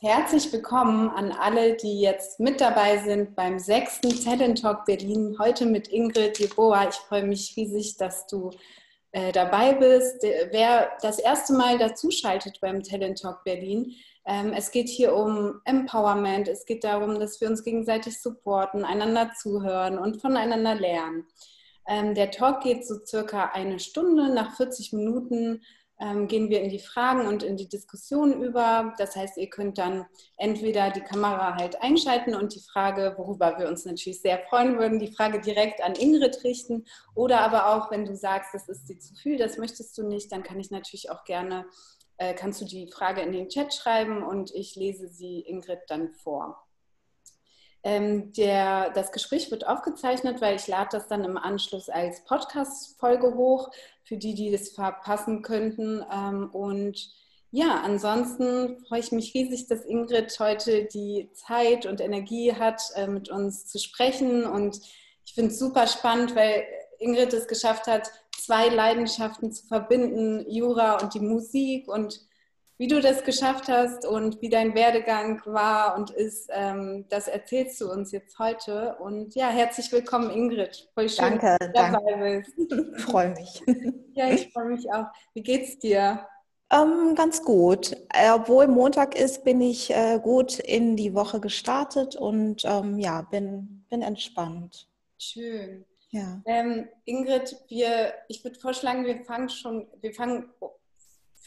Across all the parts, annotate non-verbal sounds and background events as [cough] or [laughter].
herzlich willkommen an alle, die jetzt mit dabei sind beim sechsten Talent Talk Berlin. Heute mit Ingrid Jeboa. Ich freue mich riesig, dass du äh, dabei bist. Wer das erste Mal dazuschaltet beim Talent Talk Berlin, ähm, es geht hier um Empowerment. Es geht darum, dass wir uns gegenseitig supporten, einander zuhören und voneinander lernen. Ähm, der Talk geht so circa eine Stunde. Nach 40 Minuten ähm, gehen wir in die Fragen und in die Diskussion über. Das heißt, ihr könnt dann entweder die Kamera halt einschalten und die Frage, worüber wir uns natürlich sehr freuen würden, die Frage direkt an Ingrid richten. Oder aber auch, wenn du sagst, das ist dir zu viel, das möchtest du nicht, dann kann ich natürlich auch gerne, äh, kannst du die Frage in den Chat schreiben und ich lese sie Ingrid dann vor. Ähm, der, das Gespräch wird aufgezeichnet, weil ich lade das dann im Anschluss als Podcast-Folge hoch, für die, die das verpassen könnten. Ähm, und ja, ansonsten freue ich mich riesig, dass Ingrid heute die Zeit und Energie hat, äh, mit uns zu sprechen. Und ich finde es super spannend, weil Ingrid es geschafft hat, zwei Leidenschaften zu verbinden, Jura und die Musik. Und wie du das geschafft hast und wie dein Werdegang war und ist, ähm, das erzählst du uns jetzt heute. Und ja, herzlich willkommen, Ingrid. Voll schön, danke, dass du dabei danke. bist. [laughs] freue mich. [laughs] Ja, ich freue mich auch. Wie geht's dir? Ähm, ganz gut. Äh, obwohl Montag ist, bin ich äh, gut in die Woche gestartet und ähm, ja, bin, bin entspannt. Schön. Ja. Ähm, Ingrid, wir, ich würde vorschlagen, wir fangen schon, wir fangen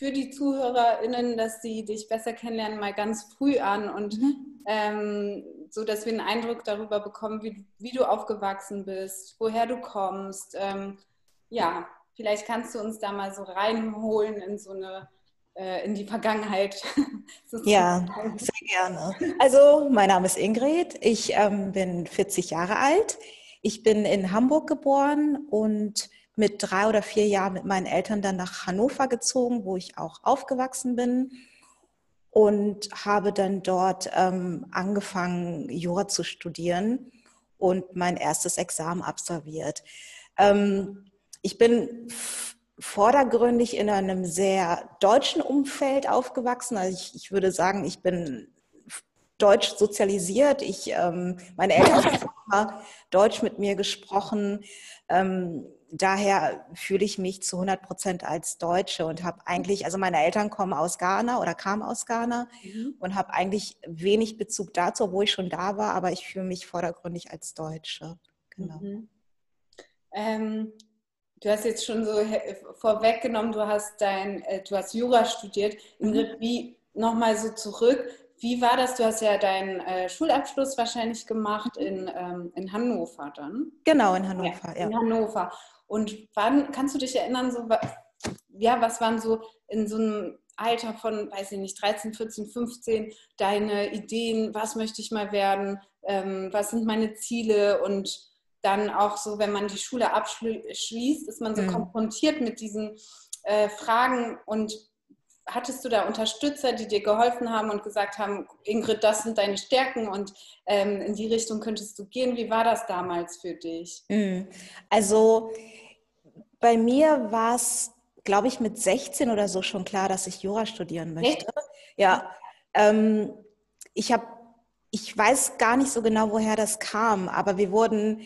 für die ZuhörerInnen, dass sie dich besser kennenlernen, mal ganz früh an und mhm. ähm, so, dass wir einen Eindruck darüber bekommen, wie, wie du aufgewachsen bist, woher du kommst. Ähm, ja, vielleicht kannst du uns da mal so reinholen in so eine äh, in die Vergangenheit. [laughs] ja, sehr gerne. Also, mein Name ist Ingrid. Ich ähm, bin 40 Jahre alt. Ich bin in Hamburg geboren und mit drei oder vier Jahren mit meinen Eltern dann nach Hannover gezogen, wo ich auch aufgewachsen bin und habe dann dort ähm, angefangen, Jura zu studieren und mein erstes Examen absolviert. Ähm, ich bin vordergründig in einem sehr deutschen Umfeld aufgewachsen. Also ich, ich würde sagen, ich bin deutsch sozialisiert. Ich, ähm, meine Eltern haben Deutsch mit mir gesprochen. Ähm, daher fühle ich mich zu 100 Prozent als Deutsche und habe eigentlich, also meine Eltern kommen aus Ghana oder kamen aus Ghana mhm. und habe eigentlich wenig Bezug dazu, obwohl ich schon da war, aber ich fühle mich vordergründig als Deutsche. Genau. Mhm. Ähm, du hast jetzt schon so vorweggenommen, du hast dein, äh, du hast Jura studiert. Ingrid, mhm. wie nochmal so zurück, wie war das? Du hast ja deinen äh, Schulabschluss wahrscheinlich gemacht in, ähm, in Hannover dann. Genau, in Hannover, ja. In ja. Hannover. Und wann kannst du dich erinnern, so, ja, was waren so in so einem Alter von, weiß ich nicht, 13, 14, 15 deine Ideen, was möchte ich mal werden, ähm, was sind meine Ziele und dann auch so, wenn man die Schule abschließt, ist man so mhm. konfrontiert mit diesen äh, Fragen und hattest du da Unterstützer, die dir geholfen haben und gesagt haben, Ingrid, das sind deine Stärken und ähm, in die Richtung könntest du gehen? Wie war das damals für dich? Mhm. Also bei mir war es, glaube ich, mit 16 oder so schon klar, dass ich Jura studieren möchte. Echt? Ja. Ähm, ich habe, ich weiß gar nicht so genau, woher das kam, aber wir wurden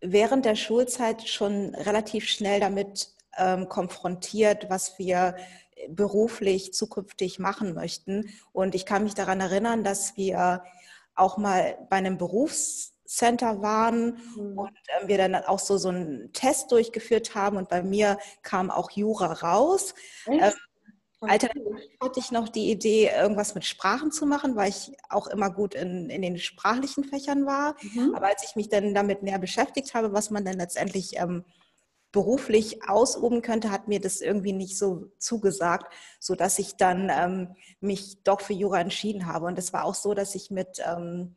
während der Schulzeit schon relativ schnell damit ähm, konfrontiert, was wir beruflich zukünftig machen möchten. Und ich kann mich daran erinnern, dass wir auch mal bei einem Berufs Center waren mhm. und äh, wir dann auch so, so einen Test durchgeführt haben und bei mir kam auch Jura raus. Ähm, Alternativ hatte ich noch die Idee, irgendwas mit Sprachen zu machen, weil ich auch immer gut in, in den sprachlichen Fächern war. Mhm. Aber als ich mich dann damit näher beschäftigt habe, was man dann letztendlich ähm, beruflich ausüben könnte, hat mir das irgendwie nicht so zugesagt, sodass ich dann ähm, mich doch für Jura entschieden habe. Und es war auch so, dass ich mit ähm,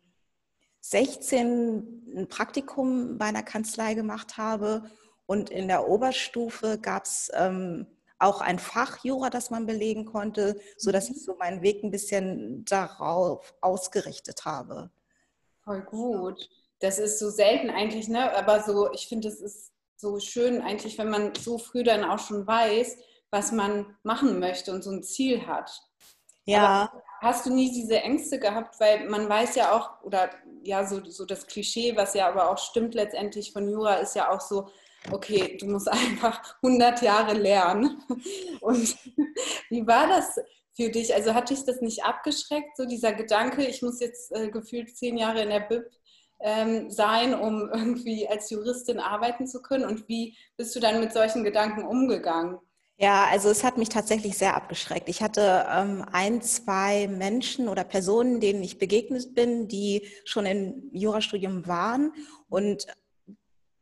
16 ein Praktikum bei einer Kanzlei gemacht habe und in der Oberstufe gab es ähm, auch ein Fach Jura, das man belegen konnte, sodass ich so meinen Weg ein bisschen darauf ausgerichtet habe. Voll gut. Das ist so selten eigentlich, ne? aber so, ich finde, es ist so schön eigentlich, wenn man so früh dann auch schon weiß, was man machen möchte und so ein Ziel hat. Ja. Aber hast du nie diese Ängste gehabt, weil man weiß ja auch, oder ja, so, so das Klischee, was ja aber auch stimmt letztendlich von Jura, ist ja auch so, okay, du musst [laughs] einfach 100 Jahre lernen. [laughs] Und [laughs] wie war das für dich? Also hat dich das nicht abgeschreckt, so dieser Gedanke, ich muss jetzt äh, gefühlt zehn Jahre in der BIP ähm, sein, um irgendwie als Juristin arbeiten zu können? Und wie bist du dann mit solchen Gedanken umgegangen? Ja, also es hat mich tatsächlich sehr abgeschreckt. Ich hatte ähm, ein, zwei Menschen oder Personen, denen ich begegnet bin, die schon im Jurastudium waren und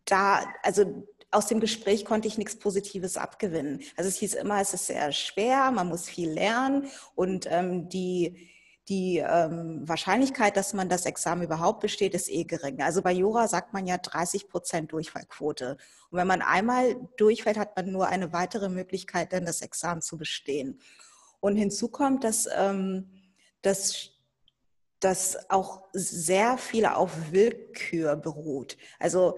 da, also aus dem Gespräch konnte ich nichts Positives abgewinnen. Also es hieß immer, es ist sehr schwer, man muss viel lernen und ähm, die, die ähm, Wahrscheinlichkeit, dass man das Examen überhaupt besteht, ist eh gering. Also bei Jura sagt man ja 30 Prozent Durchfallquote. Und wenn man einmal durchfällt, hat man nur eine weitere Möglichkeit, dann das Examen zu bestehen. Und hinzu kommt, dass, ähm, dass, dass auch sehr viel auf Willkür beruht. Also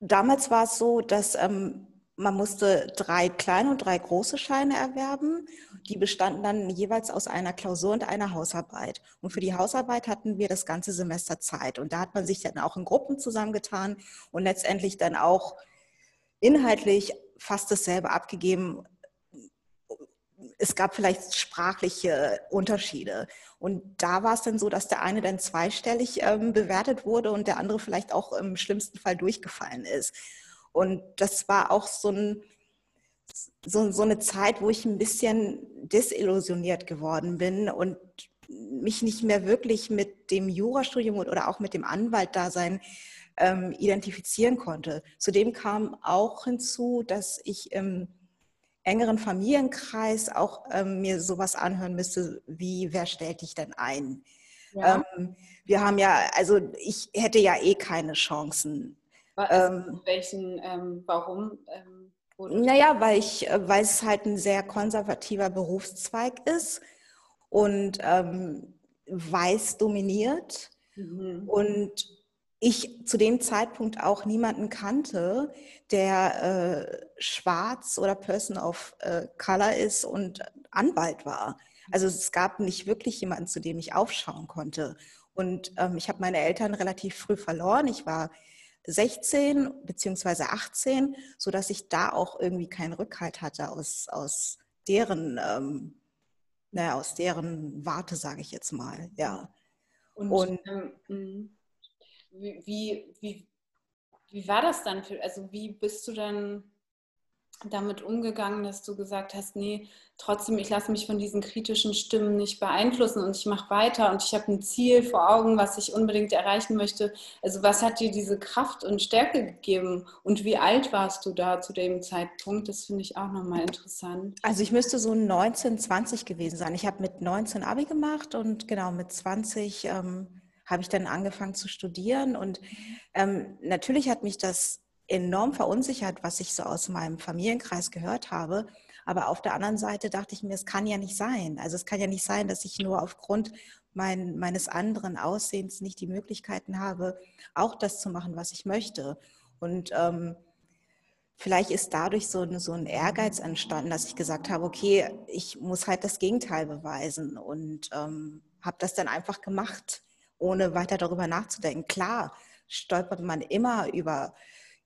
Damals war es so, dass ähm, man musste drei kleine und drei große Scheine erwerben. Die bestanden dann jeweils aus einer Klausur und einer Hausarbeit. Und für die Hausarbeit hatten wir das ganze Semester Zeit. Und da hat man sich dann auch in Gruppen zusammengetan und letztendlich dann auch inhaltlich fast dasselbe abgegeben, es gab vielleicht sprachliche Unterschiede. Und da war es dann so, dass der eine dann zweistellig ähm, bewertet wurde und der andere vielleicht auch im schlimmsten Fall durchgefallen ist. Und das war auch so, ein, so, so eine Zeit, wo ich ein bisschen desillusioniert geworden bin und mich nicht mehr wirklich mit dem Jurastudium oder auch mit dem Anwaltdasein ähm, identifizieren konnte. Zudem kam auch hinzu, dass ich im engeren Familienkreis auch ähm, mir sowas anhören müsste, wie wer stellt dich denn ein? Ja. Ähm, wir haben ja, also ich hätte ja eh keine Chancen. Ähm, welchen, ähm, warum? Ähm, naja, weil ich, äh, weil es halt ein sehr konservativer Berufszweig ist und ähm, weiß dominiert. Mhm. Und ich zu dem Zeitpunkt auch niemanden kannte, der äh, schwarz oder Person of äh, Color ist und Anwalt war. Also es gab nicht wirklich jemanden, zu dem ich aufschauen konnte. Und ähm, ich habe meine Eltern relativ früh verloren. Ich war 16 beziehungsweise 18, sodass ich da auch irgendwie keinen Rückhalt hatte aus, aus deren, ähm, naja, aus deren Warte, sage ich jetzt mal. Ja. Und, und ähm, mhm wie, wie, wie war das dann? Für, also wie bist du dann damit umgegangen, dass du gesagt hast, nee, trotzdem, ich lasse mich von diesen kritischen Stimmen nicht beeinflussen und ich mache weiter und ich habe ein Ziel vor Augen, was ich unbedingt erreichen möchte. Also was hat dir diese Kraft und Stärke gegeben und wie alt warst du da zu dem Zeitpunkt? Das finde ich auch nochmal interessant. Also ich müsste so 19, 20 gewesen sein. Ich habe mit 19 Abi gemacht und genau mit 20 ähm, habe ich dann angefangen zu studieren. Und ähm, natürlich hat mich das enorm verunsichert, was ich so aus meinem Familienkreis gehört habe. Aber auf der anderen Seite dachte ich mir, es kann ja nicht sein. Also es kann ja nicht sein, dass ich nur aufgrund mein, meines anderen Aussehens nicht die Möglichkeiten habe, auch das zu machen, was ich möchte. Und ähm, vielleicht ist dadurch so, so ein Ehrgeiz entstanden, dass ich gesagt habe, okay, ich muss halt das Gegenteil beweisen und ähm, habe das dann einfach gemacht ohne weiter darüber nachzudenken. Klar stolpert man immer über,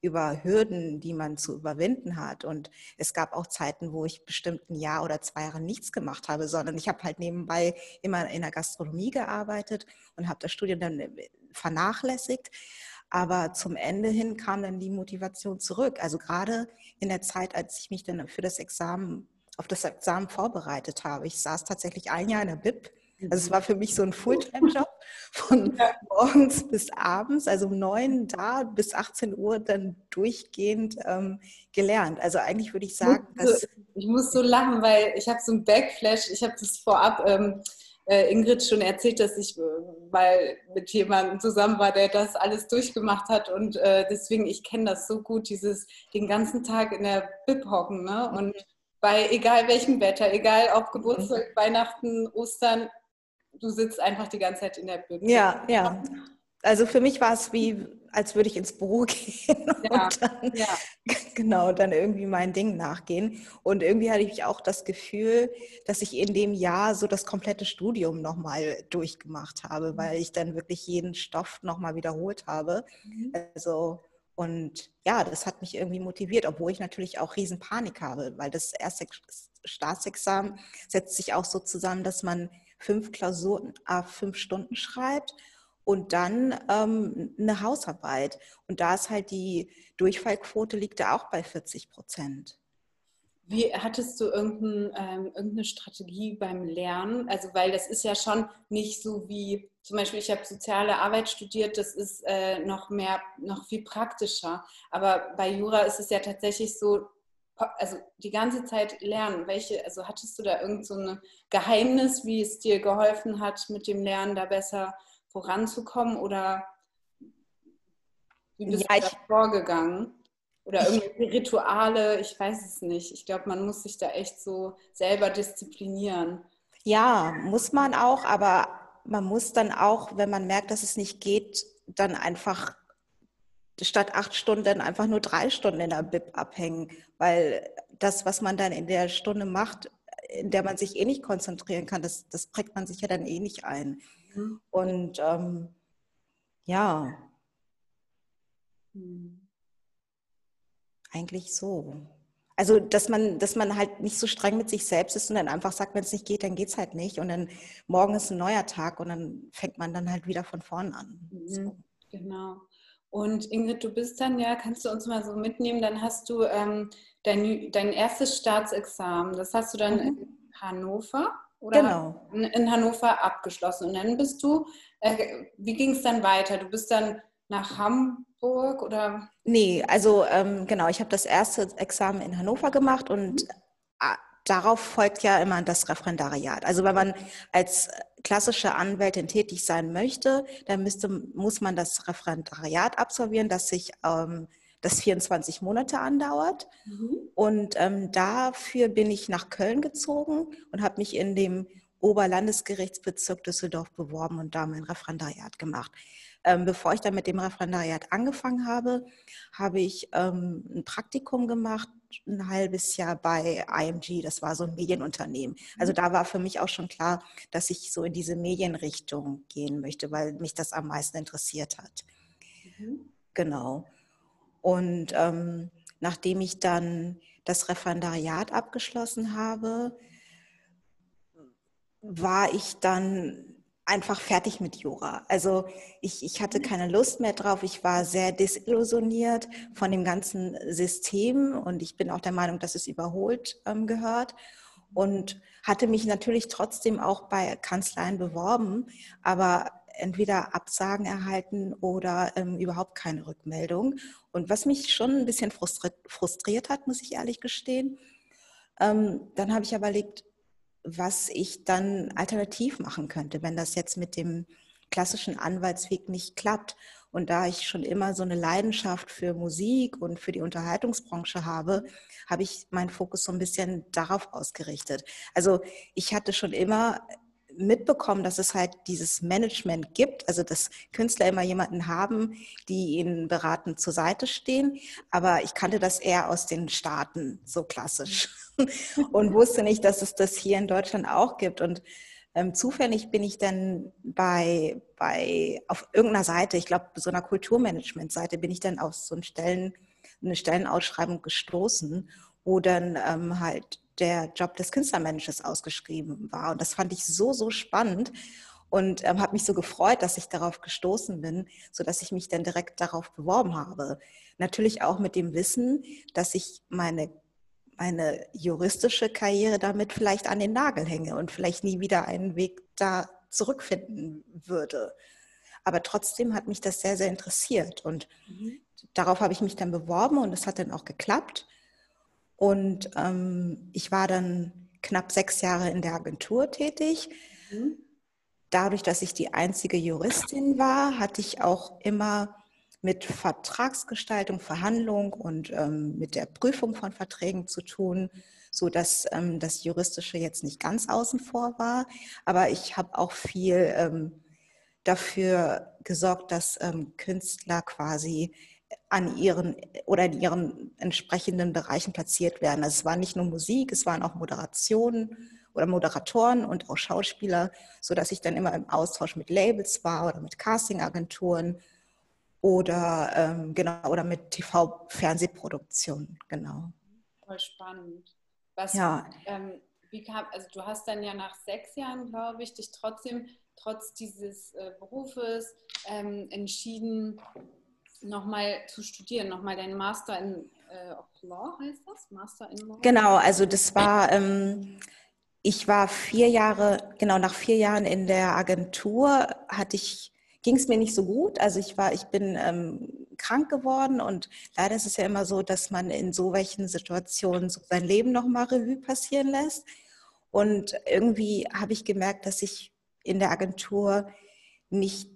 über Hürden, die man zu überwinden hat. Und es gab auch Zeiten, wo ich bestimmt ein Jahr oder zwei Jahre nichts gemacht habe, sondern ich habe halt nebenbei immer in der Gastronomie gearbeitet und habe das Studium dann vernachlässigt. Aber zum Ende hin kam dann die Motivation zurück. Also gerade in der Zeit, als ich mich dann für das Examen, auf das Examen vorbereitet habe. Ich saß tatsächlich ein Jahr in der BIP also es war für mich so ein Fulltime-Job von morgens bis abends, also um neun da bis 18 Uhr dann durchgehend ähm, gelernt. Also eigentlich würde ich sagen, ich muss, so, ich muss so lachen, weil ich habe so ein Backflash. Ich habe das vorab ähm, äh, Ingrid schon erzählt, dass ich äh, mal mit jemandem zusammen war, der das alles durchgemacht hat und äh, deswegen ich kenne das so gut, dieses den ganzen Tag in der Bib hocken, ne? Und bei egal welchem Wetter, egal ob Geburtstag, Weihnachten, Ostern, du sitzt einfach die ganze Zeit in der Bühne. Ja, [laughs] ja. Also für mich war es wie, als würde ich ins Büro [laughs] gehen ja, und dann, ja. [laughs] genau, dann irgendwie mein Ding nachgehen. Und irgendwie hatte ich auch das Gefühl, dass ich in dem Jahr so das komplette Studium nochmal durchgemacht habe, mhm. weil ich dann wirklich jeden Stoff nochmal wiederholt habe. Mhm. Also und ja, das hat mich irgendwie motiviert, obwohl ich natürlich auch Riesenpanik habe, weil das erste Staatsexamen setzt sich auch so zusammen, dass man fünf Klausuren a fünf Stunden schreibt und dann ähm, eine Hausarbeit. Und da ist halt die Durchfallquote liegt da auch bei 40 Prozent. Wie hattest du irgendein, ähm, irgendeine Strategie beim Lernen? Also, weil das ist ja schon nicht so wie, zum Beispiel, ich habe soziale Arbeit studiert, das ist äh, noch mehr, noch viel praktischer. Aber bei Jura ist es ja tatsächlich so, also die ganze Zeit lernen. Welche, also hattest du da irgend so ein Geheimnis, wie es dir geholfen hat, mit dem Lernen da besser voranzukommen? Oder wie bist ja, du da vorgegangen? Oder irgendwelche Rituale, ich weiß es nicht. Ich glaube, man muss sich da echt so selber disziplinieren. Ja, muss man auch, aber man muss dann auch, wenn man merkt, dass es nicht geht, dann einfach statt acht Stunden einfach nur drei Stunden in der Bib abhängen, weil das, was man dann in der Stunde macht, in der man sich eh nicht konzentrieren kann, das, das prägt man sich ja dann eh nicht ein. Mhm. Und ähm, ja. Mhm. Eigentlich so. Also, dass man, dass man halt nicht so streng mit sich selbst ist und dann einfach sagt, wenn es nicht geht, dann geht es halt nicht. Und dann morgen ist ein neuer Tag und dann fängt man dann halt wieder von vorn an. Mhm, so. Genau. Und Ingrid, du bist dann ja, kannst du uns mal so mitnehmen, dann hast du ähm, dein, dein erstes Staatsexamen, das hast du dann mhm. in Hannover oder genau. in, in, Hannover abgeschlossen. Und dann bist du, äh, wie ging es dann weiter? Du bist dann nach Hamburg oder? Nee, also ähm, genau, ich habe das erste Examen in Hannover gemacht und mhm. darauf folgt ja immer das Referendariat. Also wenn man als klassische Anwältin tätig sein möchte, dann müsste, muss man das Referendariat absolvieren, das sich ähm, das 24 Monate andauert. Mhm. Und ähm, dafür bin ich nach Köln gezogen und habe mich in dem Oberlandesgerichtsbezirk Düsseldorf beworben und da mein Referendariat gemacht. Ähm, bevor ich dann mit dem Referendariat angefangen habe, habe ich ähm, ein Praktikum gemacht, ein halbes Jahr bei IMG, das war so ein Medienunternehmen. Also mhm. da war für mich auch schon klar, dass ich so in diese Medienrichtung gehen möchte, weil mich das am meisten interessiert hat. Mhm. Genau. Und ähm, nachdem ich dann das Referendariat abgeschlossen habe, war ich dann einfach fertig mit Jura. Also ich, ich hatte mhm. keine Lust mehr drauf. Ich war sehr desillusioniert von dem ganzen System und ich bin auch der Meinung, dass es überholt ähm, gehört und hatte mich natürlich trotzdem auch bei Kanzleien beworben, aber entweder Absagen erhalten oder ähm, überhaupt keine Rückmeldung. Und was mich schon ein bisschen frustriert, frustriert hat, muss ich ehrlich gestehen, ähm, dann habe ich überlegt, was ich dann alternativ machen könnte, wenn das jetzt mit dem klassischen Anwaltsweg nicht klappt. Und da ich schon immer so eine Leidenschaft für Musik und für die Unterhaltungsbranche habe, habe ich meinen Fokus so ein bisschen darauf ausgerichtet. Also ich hatte schon immer mitbekommen, dass es halt dieses Management gibt, also dass Künstler immer jemanden haben, die ihnen beratend zur Seite stehen. Aber ich kannte das eher aus den Staaten, so klassisch. [laughs] Und wusste nicht, dass es das hier in Deutschland auch gibt. Und ähm, zufällig bin ich dann bei, bei auf irgendeiner Seite, ich glaube, so einer Kulturmanagement-Seite, bin ich dann auf so einen Stellen, eine Stellenausschreibung gestoßen, wo dann ähm, halt der Job des Künstlermanagers ausgeschrieben war. Und das fand ich so, so spannend und ähm, habe mich so gefreut, dass ich darauf gestoßen bin, sodass ich mich dann direkt darauf beworben habe. Natürlich auch mit dem Wissen, dass ich meine, meine juristische Karriere damit vielleicht an den Nagel hänge und vielleicht nie wieder einen Weg da zurückfinden würde. Aber trotzdem hat mich das sehr, sehr interessiert und mhm. darauf habe ich mich dann beworben und es hat dann auch geklappt. Und ähm, ich war dann knapp sechs Jahre in der Agentur tätig. Mhm. Dadurch, dass ich die einzige Juristin war, hatte ich auch immer mit Vertragsgestaltung, Verhandlung und ähm, mit der Prüfung von Verträgen zu tun, so dass ähm, das Juristische jetzt nicht ganz außen vor war. Aber ich habe auch viel ähm, dafür gesorgt, dass ähm, Künstler quasi an ihren oder in ihren entsprechenden Bereichen platziert werden. Also es war nicht nur Musik, es waren auch Moderationen oder Moderatoren und auch Schauspieler, so dass ich dann immer im Austausch mit Labels war oder mit Castingagenturen oder ähm, genau oder mit TV-Fernsehproduktionen, genau. Voll spannend. Was, ja. Ähm, wie kam, also du hast dann ja nach sechs Jahren, glaube ich, dich trotzdem trotz dieses äh, Berufes ähm, entschieden, nochmal zu studieren, nochmal deinen Master in äh, Law heißt das? Master in Law? Genau, also das war, ähm, ich war vier Jahre, genau nach vier Jahren in der Agentur hatte ich, ging es mir nicht so gut. Also ich war, ich bin ähm, krank geworden und leider ist es ja immer so, dass man in so welchen Situationen so sein Leben nochmal Revue passieren lässt. Und irgendwie habe ich gemerkt, dass ich in der Agentur nicht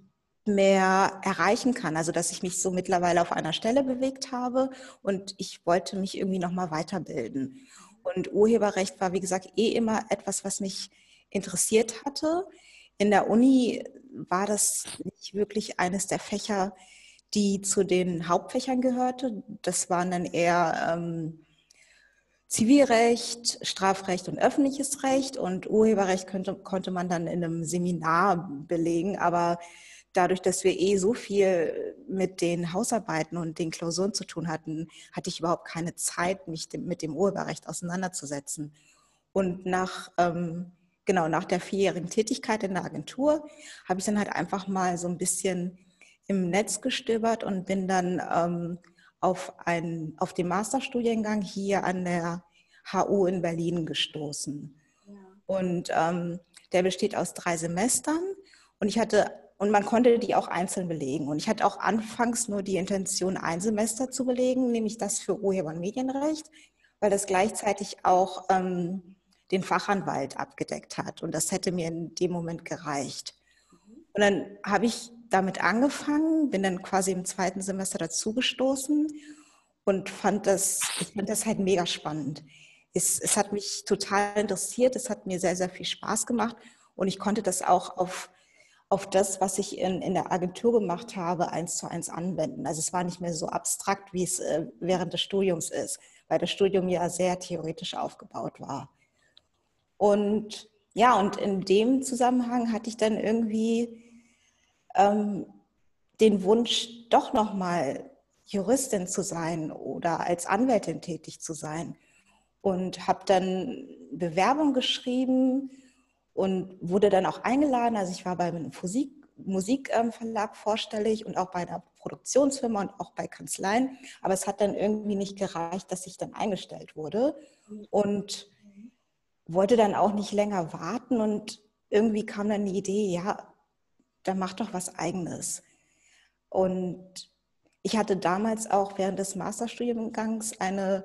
mehr erreichen kann. Also dass ich mich so mittlerweile auf einer Stelle bewegt habe und ich wollte mich irgendwie nochmal weiterbilden. Und Urheberrecht war, wie gesagt, eh immer etwas, was mich interessiert hatte. In der Uni war das nicht wirklich eines der Fächer, die zu den Hauptfächern gehörte. Das waren dann eher ähm, Zivilrecht, Strafrecht und öffentliches Recht und Urheberrecht könnte, konnte man dann in einem Seminar belegen, aber dadurch, dass wir eh so viel mit den Hausarbeiten und den Klausuren zu tun hatten, hatte ich überhaupt keine Zeit, mich mit dem Urheberrecht auseinanderzusetzen. Und nach, ähm, genau, nach der vierjährigen Tätigkeit in der Agentur habe ich dann halt einfach mal so ein bisschen im Netz gestöbert und bin dann ähm, auf, ein, auf den Masterstudiengang hier an der HU in Berlin gestoßen. Ja. Und ähm, der besteht aus drei Semestern und ich hatte und man konnte die auch einzeln belegen. Und ich hatte auch anfangs nur die Intention, ein Semester zu belegen, nämlich das für Urheber- und Medienrecht, weil das gleichzeitig auch ähm, den Fachanwalt abgedeckt hat. Und das hätte mir in dem Moment gereicht. Und dann habe ich damit angefangen, bin dann quasi im zweiten Semester dazugestoßen und fand das, ich fand das halt mega spannend. Es, es hat mich total interessiert, es hat mir sehr, sehr viel Spaß gemacht und ich konnte das auch auf, auf das, was ich in, in der Agentur gemacht habe, eins zu eins anwenden. Also es war nicht mehr so abstrakt, wie es äh, während des Studiums ist, weil das Studium ja sehr theoretisch aufgebaut war. Und ja, und in dem Zusammenhang hatte ich dann irgendwie ähm, den Wunsch, doch nochmal Juristin zu sein oder als Anwältin tätig zu sein. Und habe dann Bewerbung geschrieben und wurde dann auch eingeladen. Also ich war bei einem Musik, Musikverlag vorstellig und auch bei einer Produktionsfirma und auch bei Kanzleien. Aber es hat dann irgendwie nicht gereicht, dass ich dann eingestellt wurde. Und wollte dann auch nicht länger warten. Und irgendwie kam dann die Idee, ja, dann mach doch was eigenes. Und ich hatte damals auch während des Masterstudiengangs eine,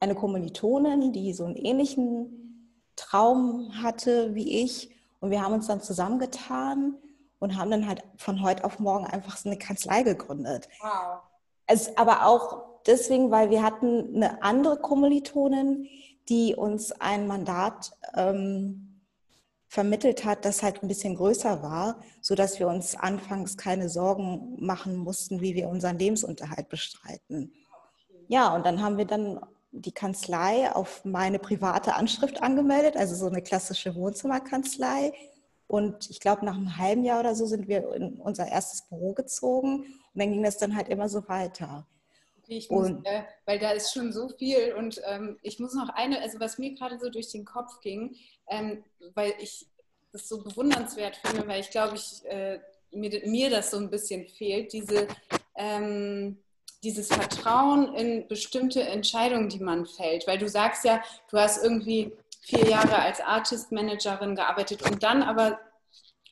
eine Kommilitonin, die so einen ähnlichen Traum hatte wie ich. Und wir haben uns dann zusammengetan und haben dann halt von heute auf morgen einfach so eine Kanzlei gegründet. Wow. Es, aber auch deswegen, weil wir hatten eine andere Kommilitonin, die uns ein Mandat ähm, vermittelt hat, das halt ein bisschen größer war, sodass wir uns anfangs keine Sorgen machen mussten, wie wir unseren Lebensunterhalt bestreiten. Ja, und dann haben wir dann die Kanzlei auf meine private Anschrift angemeldet, also so eine klassische Wohnzimmerkanzlei. Und ich glaube, nach einem halben Jahr oder so sind wir in unser erstes Büro gezogen und dann ging das dann halt immer so weiter. Ich muss, äh, weil da ist schon so viel und ähm, ich muss noch eine, also was mir gerade so durch den Kopf ging, ähm, weil ich das so bewundernswert finde, weil ich glaube, ich, äh, mir, mir das so ein bisschen fehlt, diese, ähm, dieses Vertrauen in bestimmte Entscheidungen, die man fällt. Weil du sagst ja, du hast irgendwie vier Jahre als Artist Managerin gearbeitet und dann aber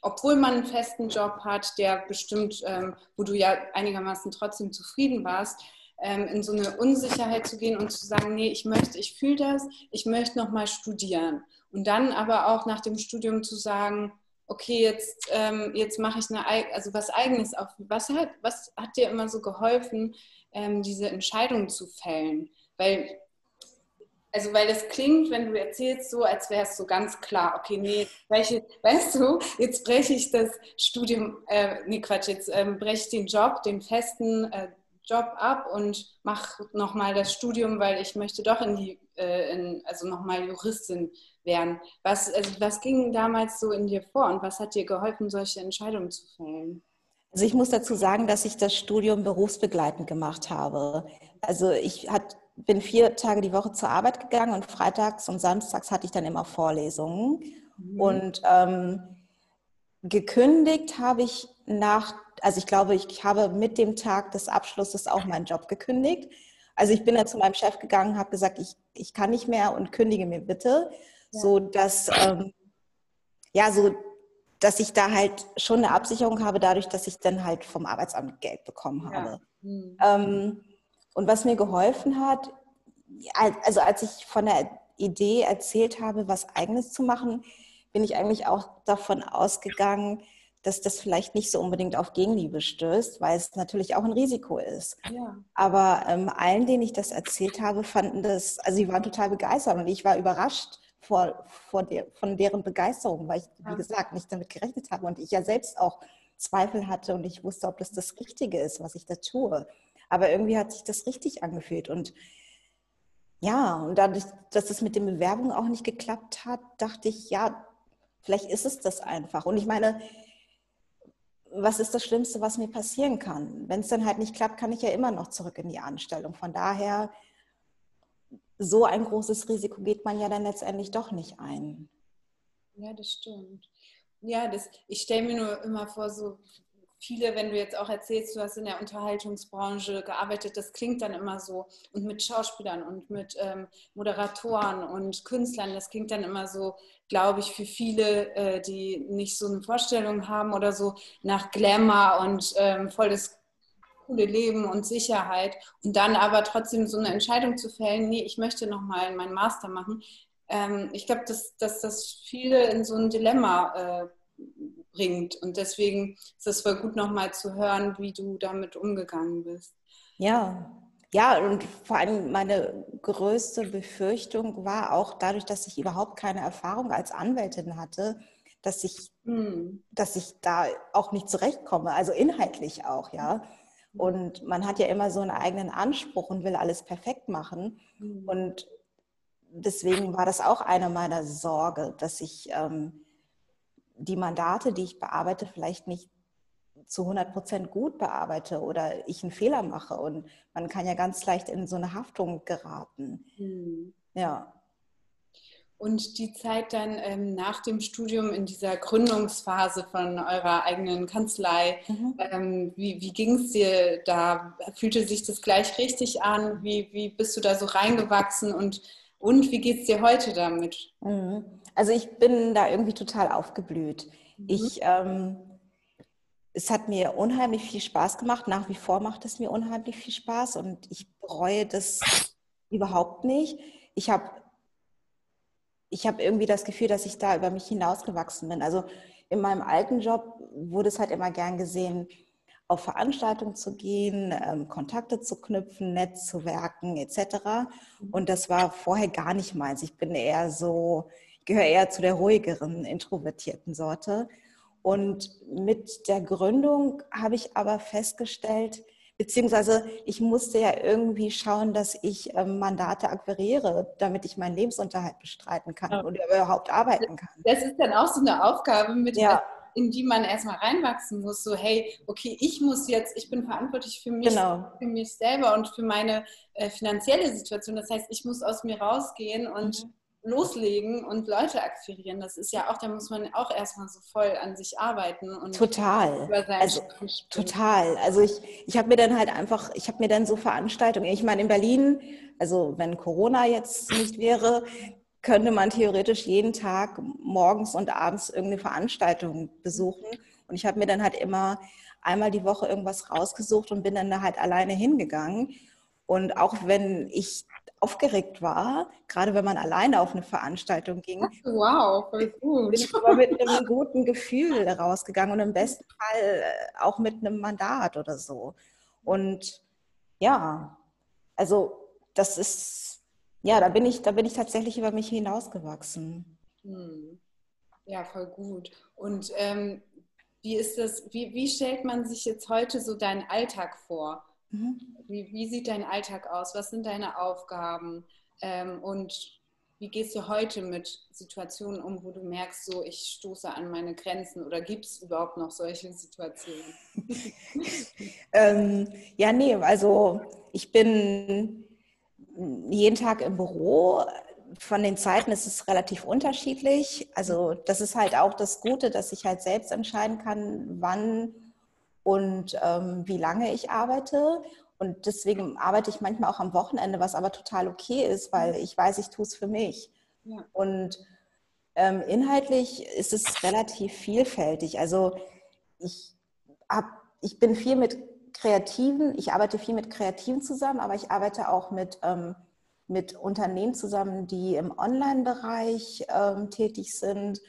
obwohl man einen festen Job hat, der bestimmt, ähm, wo du ja einigermaßen trotzdem zufrieden warst, ähm, in so eine Unsicherheit zu gehen und zu sagen, nee, ich möchte, ich fühle das, ich möchte nochmal studieren. Und dann aber auch nach dem Studium zu sagen, okay, jetzt, ähm, jetzt mache ich eine, also was Eigenes auf. Was hat, was hat dir immer so geholfen, ähm, diese Entscheidung zu fällen? Weil also weil das klingt, wenn du erzählst, so, als wäre es so ganz klar, okay, nee, breche, [laughs] weißt du, jetzt breche ich das Studium, äh, nee, Quatsch, jetzt ähm, breche ich den Job, den festen äh, Job ab und mache nochmal das Studium, weil ich möchte doch in die, äh, in, also nochmal Juristin werden. Was, also was ging damals so in dir vor und was hat dir geholfen, solche Entscheidungen zu fällen? Also ich muss dazu sagen, dass ich das Studium berufsbegleitend gemacht habe. Also ich hat, bin vier Tage die Woche zur Arbeit gegangen und freitags und samstags hatte ich dann immer Vorlesungen. Mhm. Und ähm, gekündigt habe ich nach, also ich glaube, ich habe mit dem Tag des Abschlusses auch meinen Job gekündigt. Also ich bin dann zu meinem Chef gegangen, habe gesagt, ich, ich kann nicht mehr und kündige mir bitte, ja. so dass ähm, ja so, dass ich da halt schon eine Absicherung habe, dadurch, dass ich dann halt vom Arbeitsamt Geld bekommen habe. Ja. Mhm. Ähm, und was mir geholfen hat, also als ich von der Idee erzählt habe, was eigenes zu machen, bin ich eigentlich auch davon ausgegangen, dass das vielleicht nicht so unbedingt auf Gegenliebe stößt, weil es natürlich auch ein Risiko ist. Ja. Aber ähm, allen, denen ich das erzählt habe, fanden das, also sie waren total begeistert und ich war überrascht vor, vor der, von deren Begeisterung, weil ich, wie ja. gesagt, nicht damit gerechnet habe und ich ja selbst auch Zweifel hatte und ich wusste, ob das das Richtige ist, was ich da tue. Aber irgendwie hat sich das richtig angefühlt. Und ja, und dadurch, dass es mit den Bewerbungen auch nicht geklappt hat, dachte ich, ja, vielleicht ist es das einfach. Und ich meine, was ist das Schlimmste, was mir passieren kann? Wenn es dann halt nicht klappt, kann ich ja immer noch zurück in die Anstellung. Von daher, so ein großes Risiko geht man ja dann letztendlich doch nicht ein. Ja, das stimmt. Ja, das, ich stelle mir nur immer vor, so viele, wenn du jetzt auch erzählst, du hast in der Unterhaltungsbranche gearbeitet, das klingt dann immer so. Und mit Schauspielern und mit ähm, Moderatoren und Künstlern, das klingt dann immer so, glaube ich, für viele, äh, die nicht so eine Vorstellung haben oder so, nach Glamour und ähm, voll coole Leben und Sicherheit. Und dann aber trotzdem so eine Entscheidung zu fällen, nee, ich möchte nochmal meinen Master machen. Ähm, ich glaube, dass, dass das viele in so ein Dilemma äh, bringt. Und deswegen ist es voll gut, nochmal zu hören, wie du damit umgegangen bist. Ja, ja, und vor allem meine größte Befürchtung war auch dadurch, dass ich überhaupt keine Erfahrung als Anwältin hatte, dass ich, hm. dass ich da auch nicht zurechtkomme, also inhaltlich auch, ja. Und man hat ja immer so einen eigenen Anspruch und will alles perfekt machen. Hm. Und deswegen war das auch eine meiner Sorge, dass ich ähm, die Mandate, die ich bearbeite, vielleicht nicht zu 100 Prozent gut bearbeite oder ich einen Fehler mache. Und man kann ja ganz leicht in so eine Haftung geraten. Mhm. Ja. Und die Zeit dann ähm, nach dem Studium in dieser Gründungsphase von eurer eigenen Kanzlei, mhm. ähm, wie, wie ging es dir da? Fühlte sich das gleich richtig an? Wie, wie bist du da so reingewachsen und, und wie geht es dir heute damit? Mhm. Also ich bin da irgendwie total aufgeblüht. Mhm. Ich, ähm, es hat mir unheimlich viel Spaß gemacht. Nach wie vor macht es mir unheimlich viel Spaß und ich bereue das überhaupt nicht. Ich habe ich hab irgendwie das Gefühl, dass ich da über mich hinausgewachsen bin. Also in meinem alten Job wurde es halt immer gern gesehen, auf Veranstaltungen zu gehen, ähm, Kontakte zu knüpfen, Netzwerken etc. Mhm. Und das war vorher gar nicht meins. Ich bin eher so, gehöre eher zu der ruhigeren, introvertierten Sorte. Und mit der Gründung habe ich aber festgestellt, beziehungsweise ich musste ja irgendwie schauen, dass ich ähm, Mandate akquiriere, damit ich meinen Lebensunterhalt bestreiten kann ja. und überhaupt arbeiten kann. Das ist dann auch so eine Aufgabe, mit ja. In die man erstmal reinwachsen muss. So, hey, okay, ich muss jetzt, ich bin verantwortlich für mich, genau. für mich selber und für meine äh, finanzielle Situation. Das heißt, ich muss aus mir rausgehen und mhm loslegen und Leute akquirieren. Das ist ja auch, da muss man auch erstmal so voll an sich arbeiten. Und total. Also, total. Also ich, ich habe mir dann halt einfach, ich habe mir dann so Veranstaltungen, ich meine in Berlin, also wenn Corona jetzt nicht wäre, könnte man theoretisch jeden Tag morgens und abends irgendeine Veranstaltung besuchen. Und ich habe mir dann halt immer einmal die Woche irgendwas rausgesucht und bin dann da halt alleine hingegangen. Und auch wenn ich aufgeregt war, gerade wenn man alleine auf eine Veranstaltung ging. Wow, voll gut. Bin ich aber mit einem guten Gefühl rausgegangen und im besten Fall äh, auch mit einem Mandat oder so. Und ja, also das ist, ja, da bin ich, da bin ich tatsächlich über mich hinausgewachsen. Hm. Ja, voll gut. Und ähm, wie ist das, wie, wie stellt man sich jetzt heute so deinen Alltag vor? Mhm. Wie, wie sieht dein Alltag aus? Was sind deine Aufgaben? Ähm, und wie gehst du heute mit Situationen um, wo du merkst, so ich stoße an meine Grenzen oder gibt es überhaupt noch solche Situationen? [laughs] ähm, ja, nee, also ich bin jeden Tag im Büro. Von den Zeiten ist es relativ unterschiedlich. Also das ist halt auch das Gute, dass ich halt selbst entscheiden kann, wann und ähm, wie lange ich arbeite. Und deswegen arbeite ich manchmal auch am Wochenende, was aber total okay ist, weil ich weiß, ich tue es für mich. Ja. Und ähm, inhaltlich ist es relativ vielfältig. Also ich, hab, ich bin viel mit Kreativen, ich arbeite viel mit Kreativen zusammen, aber ich arbeite auch mit, ähm, mit Unternehmen zusammen, die im Online-Bereich ähm, tätig sind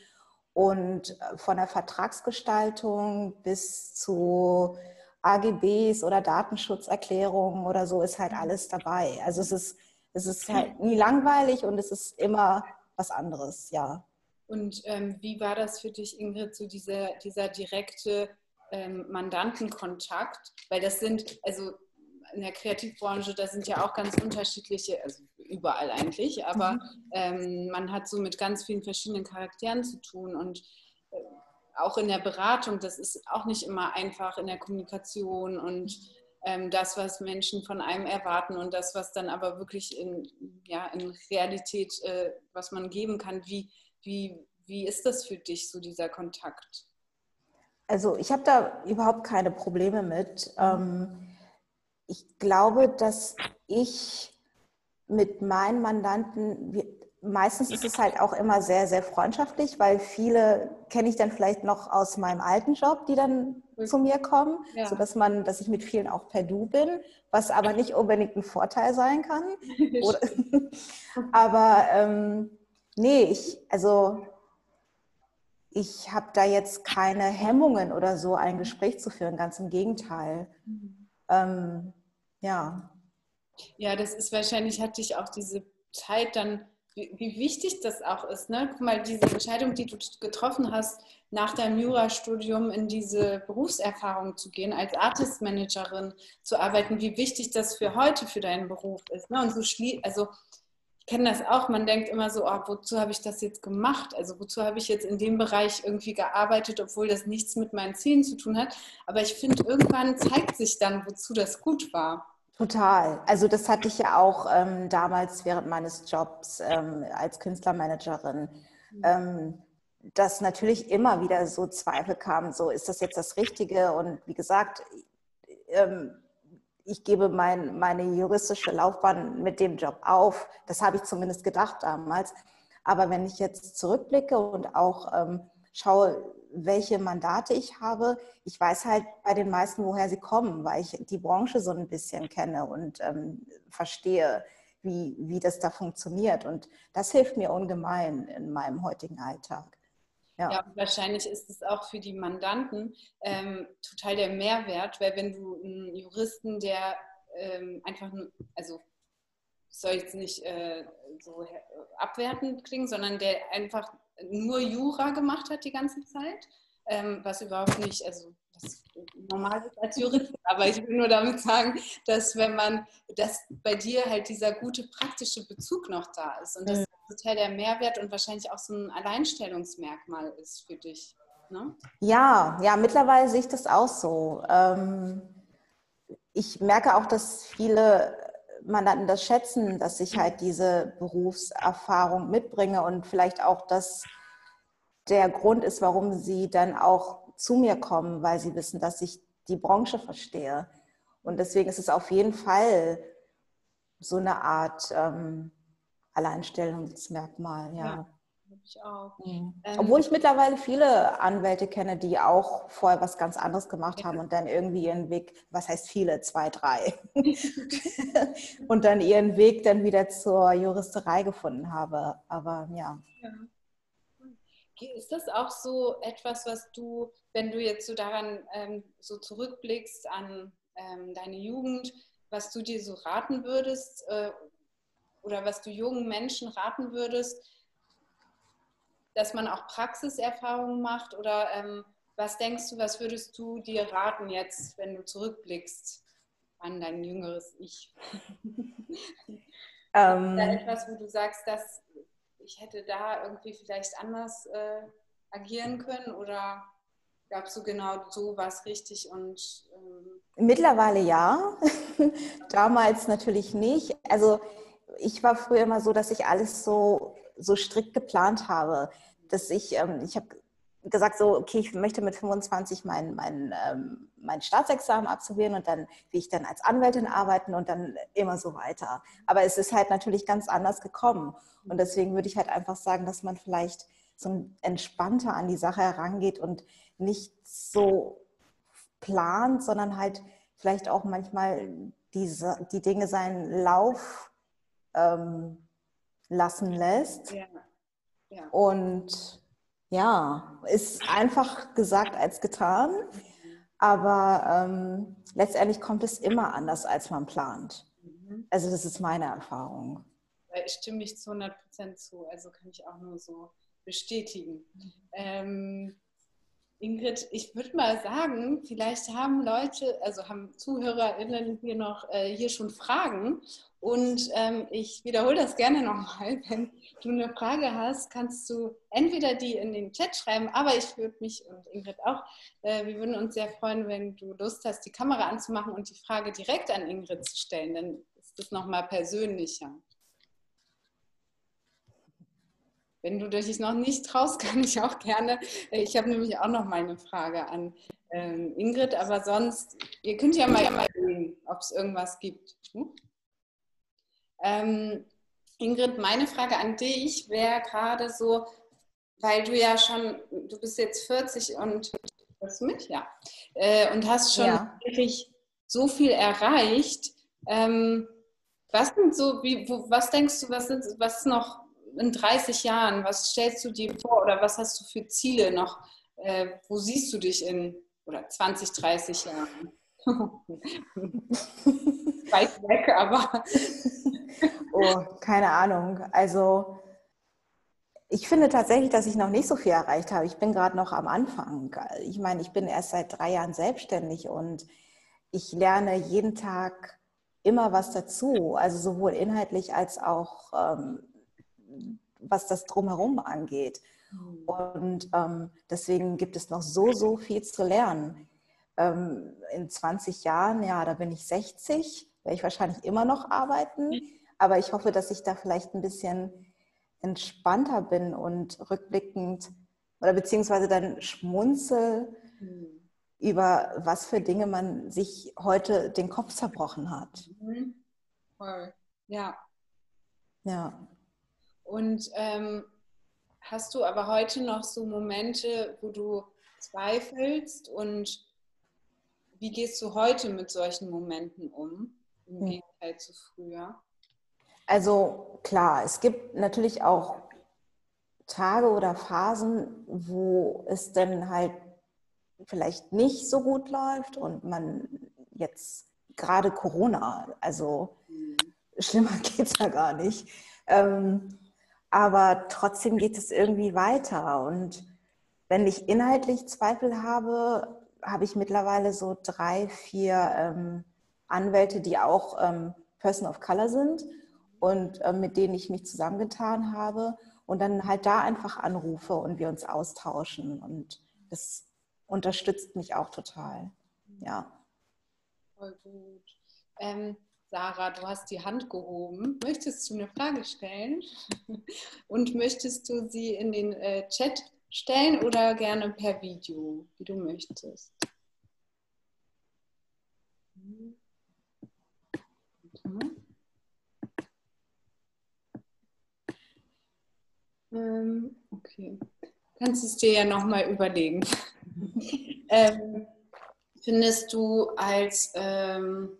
und äh, von der Vertragsgestaltung bis zu AGBs oder Datenschutzerklärungen oder so ist halt alles dabei. Also es ist, es ist halt nie langweilig und es ist immer was anderes, ja. Und ähm, wie war das für dich, Ingrid, so dieser, dieser direkte ähm, Mandantenkontakt? Weil das sind, also in der Kreativbranche, da sind ja auch ganz unterschiedliche, also überall eigentlich, aber mhm. ähm, man hat so mit ganz vielen verschiedenen Charakteren zu tun und äh, auch in der Beratung, das ist auch nicht immer einfach in der Kommunikation und ähm, das, was Menschen von einem erwarten und das, was dann aber wirklich in, ja, in Realität, äh, was man geben kann. Wie, wie, wie ist das für dich, so dieser Kontakt? Also ich habe da überhaupt keine Probleme mit. Ähm, ich glaube, dass ich mit meinen Mandanten, meistens ist es halt auch immer sehr, sehr freundschaftlich, weil viele kenne ich dann vielleicht noch aus meinem alten Job, die dann mhm. zu mir kommen, ja. sodass man, dass ich mit vielen auch per Du bin, was aber nicht unbedingt ein Vorteil sein kann. [laughs] [laughs] aber ähm, nee, ich, also ich habe da jetzt keine Hemmungen oder so, ein Gespräch zu führen, ganz im Gegenteil. Mhm. Ähm, ja. Ja, das ist wahrscheinlich, hatte ich auch diese Zeit dann wie, wie, wichtig das auch ist. Ne? Guck mal, diese Entscheidung, die du getroffen hast, nach deinem Jurastudium in diese Berufserfahrung zu gehen, als Artist Managerin zu arbeiten, wie wichtig das für heute für deinen Beruf ist. Ne? Und so schlie also ich kenne das auch, man denkt immer so, oh, wozu habe ich das jetzt gemacht? Also wozu habe ich jetzt in dem Bereich irgendwie gearbeitet, obwohl das nichts mit meinen Zielen zu tun hat. Aber ich finde, irgendwann zeigt sich dann, wozu das gut war. Total. Also das hatte ich ja auch ähm, damals während meines Jobs ähm, als Künstlermanagerin, mhm. ähm, dass natürlich immer wieder so Zweifel kamen, so ist das jetzt das Richtige? Und wie gesagt, ähm, ich gebe mein, meine juristische Laufbahn mit dem Job auf. Das habe ich zumindest gedacht damals. Aber wenn ich jetzt zurückblicke und auch ähm, schaue, welche Mandate ich habe. Ich weiß halt bei den meisten, woher sie kommen, weil ich die Branche so ein bisschen kenne und ähm, verstehe, wie, wie das da funktioniert. Und das hilft mir ungemein in meinem heutigen Alltag. Ja. ja, wahrscheinlich ist es auch für die Mandanten ähm, total der Mehrwert, weil wenn du einen Juristen, der ähm, einfach, also soll jetzt nicht äh, so abwertend klingen, sondern der einfach nur Jura gemacht hat die ganze Zeit, ähm, was überhaupt nicht, also was normal ist als Jurist, [laughs] aber ich will nur damit sagen, dass wenn man, dass bei dir halt dieser gute praktische Bezug noch da ist und das mhm. Total der Mehrwert und wahrscheinlich auch so ein Alleinstellungsmerkmal ist für dich. Ne? Ja, ja, mittlerweile sehe ich das auch so. Ähm, ich merke auch, dass viele Mandanten das schätzen, dass ich halt diese Berufserfahrung mitbringe und vielleicht auch das der Grund ist, warum sie dann auch zu mir kommen, weil sie wissen, dass ich die Branche verstehe. Und deswegen ist es auf jeden Fall so eine Art ähm, Alleinstellungsmerkmal, ja. ja ich auch. Mhm. Ähm, Obwohl ich mittlerweile viele Anwälte kenne, die auch vorher was ganz anderes gemacht ja. haben und dann irgendwie ihren Weg, was heißt viele, zwei, drei, [laughs] [laughs] und dann ihren Weg dann wieder zur Juristerei gefunden habe. Aber ja. ja. Ist das auch so etwas, was du, wenn du jetzt so daran ähm, so zurückblickst an ähm, deine Jugend, was du dir so raten würdest, äh, oder was du jungen Menschen raten würdest, dass man auch Praxiserfahrungen macht? Oder ähm, was denkst du, was würdest du dir raten jetzt, wenn du zurückblickst an dein jüngeres Ich? [laughs] Ähm, da etwas, wo du sagst, dass ich hätte da irgendwie vielleicht anders äh, agieren können oder gabst du genau so was richtig und ähm mittlerweile ja, [laughs] damals natürlich nicht. Also ich war früher immer so, dass ich alles so so strikt geplant habe, dass ich ähm, ich habe gesagt, so, okay, ich möchte mit 25 mein, mein, ähm, mein Staatsexamen absolvieren und dann will ich dann als Anwältin arbeiten und dann immer so weiter. Aber es ist halt natürlich ganz anders gekommen. Und deswegen würde ich halt einfach sagen, dass man vielleicht so entspannter an die Sache herangeht und nicht so plant, sondern halt vielleicht auch manchmal diese, die Dinge seinen Lauf ähm, lassen lässt. Ja. Ja. Und ja, ist einfach gesagt als getan, aber ähm, letztendlich kommt es immer anders, als man plant. Mhm. Also das ist meine Erfahrung. Ich stimme ich zu 100 Prozent zu, also kann ich auch nur so bestätigen. Ähm, Ingrid, ich würde mal sagen, vielleicht haben Leute, also haben ZuhörerInnen hier noch äh, hier schon Fragen. Und ähm, ich wiederhole das gerne nochmal. [laughs] Wenn du eine Frage hast, kannst du entweder die in den Chat schreiben, aber ich würde mich und Ingrid auch, äh, wir würden uns sehr freuen, wenn du Lust hast, die Kamera anzumachen und die Frage direkt an Ingrid zu stellen. Dann ist das nochmal persönlicher. Wenn du dich noch nicht traust, [laughs] kann ich auch gerne. Ich habe nämlich auch noch meine Frage an ähm, Ingrid, aber sonst, ihr könnt ja mal überlegen, ob es irgendwas gibt. Hm? Ähm, Ingrid, meine Frage an dich wäre gerade so, weil du ja schon, du bist jetzt 40 und hörst du mich? Ja. Äh, und hast schon ja. wirklich so viel erreicht. Ähm, was sind so, wie, wo, was denkst du, was, sind, was noch in 30 Jahren, was stellst du dir vor oder was hast du für Ziele noch? Äh, wo siehst du dich in oder 20, 30 Jahren? [laughs] Weit weg, aber. [laughs] oh, keine Ahnung. Also ich finde tatsächlich, dass ich noch nicht so viel erreicht habe. Ich bin gerade noch am Anfang. Ich meine, ich bin erst seit drei Jahren selbstständig und ich lerne jeden Tag immer was dazu. Also sowohl inhaltlich als auch ähm, was das drumherum angeht. Mhm. Und ähm, deswegen gibt es noch so, so viel zu lernen. Ähm, in 20 Jahren, ja, da bin ich 60, werde ich wahrscheinlich immer noch arbeiten. Aber ich hoffe, dass ich da vielleicht ein bisschen entspannter bin und rückblickend oder beziehungsweise dann schmunzel mhm. über was für Dinge man sich heute den Kopf zerbrochen hat. Mhm. Voll. Ja. Ja. Und ähm, hast du aber heute noch so Momente, wo du zweifelst und wie gehst du heute mit solchen Momenten um, im hm. Gegenteil zu früher? Also klar, es gibt natürlich auch Tage oder Phasen, wo es dann halt vielleicht nicht so gut läuft und man jetzt gerade Corona, also mhm. schlimmer [laughs] geht es ja gar nicht. Ähm, aber trotzdem geht es irgendwie weiter. Und wenn ich inhaltlich Zweifel habe, habe ich mittlerweile so drei, vier ähm, Anwälte, die auch ähm, Person of Color sind und äh, mit denen ich mich zusammengetan habe und dann halt da einfach anrufe und wir uns austauschen. Und das unterstützt mich auch total. Ja. Voll gut. Ähm, Sarah, du hast die Hand gehoben. Möchtest du eine Frage stellen? [laughs] Und möchtest du sie in den äh, Chat stellen oder gerne per Video, wie du möchtest? Ähm, okay. Kannst es dir ja nochmal überlegen. [laughs] ähm, findest du als ähm,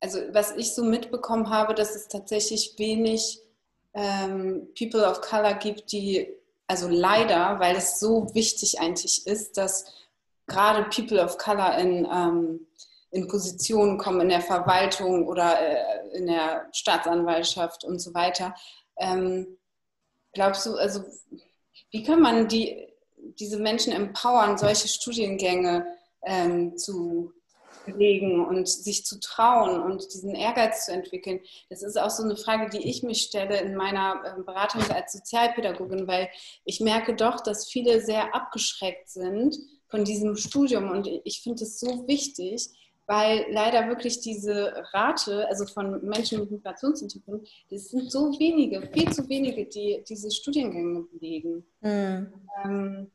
also was ich so mitbekommen habe, dass es tatsächlich wenig ähm, People of Color gibt, die, also leider, weil es so wichtig eigentlich ist, dass gerade People of Color in, ähm, in Positionen kommen in der Verwaltung oder äh, in der Staatsanwaltschaft und so weiter. Ähm, glaubst du, also wie kann man die, diese Menschen empowern, solche Studiengänge ähm, zu legen und sich zu trauen und diesen Ehrgeiz zu entwickeln. Das ist auch so eine Frage, die ich mich stelle in meiner ähm, Beratung als Sozialpädagogin, weil ich merke doch, dass viele sehr abgeschreckt sind von diesem Studium und ich finde es so wichtig, weil leider wirklich diese Rate, also von Menschen mit Migrationshintergrund, das sind so wenige, viel zu wenige, die diese Studiengänge belegen. Mhm. Ähm,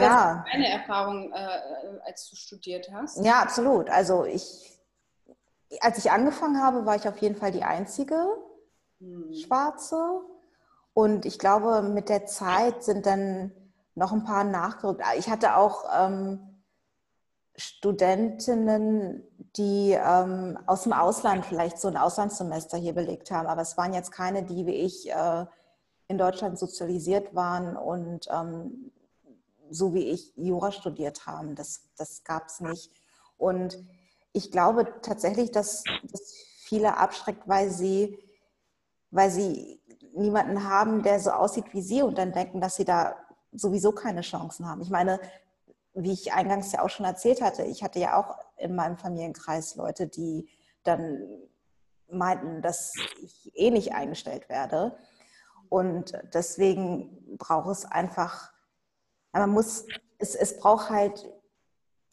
war ja. das deine Erfahrung, äh, als du studiert hast? Ja, absolut. Also ich, als ich angefangen habe, war ich auf jeden Fall die einzige hm. Schwarze. Und ich glaube, mit der Zeit sind dann noch ein paar nachgerückt. Ich hatte auch ähm, Studentinnen, die ähm, aus dem Ausland vielleicht so ein Auslandssemester hier belegt haben, aber es waren jetzt keine, die wie ich äh, in Deutschland sozialisiert waren und ähm, so wie ich Jura studiert haben. Das, das gab es nicht. Und ich glaube tatsächlich, dass das viele abschreckt, weil sie, weil sie niemanden haben, der so aussieht wie sie und dann denken, dass sie da sowieso keine Chancen haben. Ich meine, wie ich eingangs ja auch schon erzählt hatte, ich hatte ja auch in meinem Familienkreis Leute, die dann meinten, dass ich eh nicht eingestellt werde. Und deswegen braucht es einfach aber man muss, es, es braucht halt,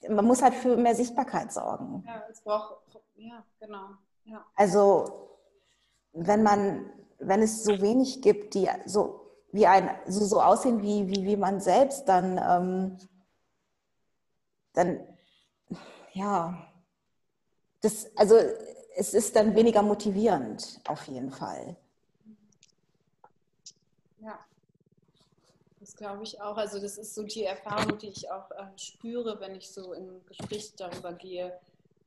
man muss halt für mehr Sichtbarkeit sorgen. Ja, es braucht, ja, genau. Ja. Also wenn man, wenn es so wenig gibt, die so wie ein, so, so aussehen wie, wie, wie man selbst, dann, ähm, dann, ja, das, also es ist dann weniger motivierend, auf jeden Fall. Das glaube ich auch. Also das ist so die Erfahrung, die ich auch äh, spüre, wenn ich so in Gespräch darüber gehe,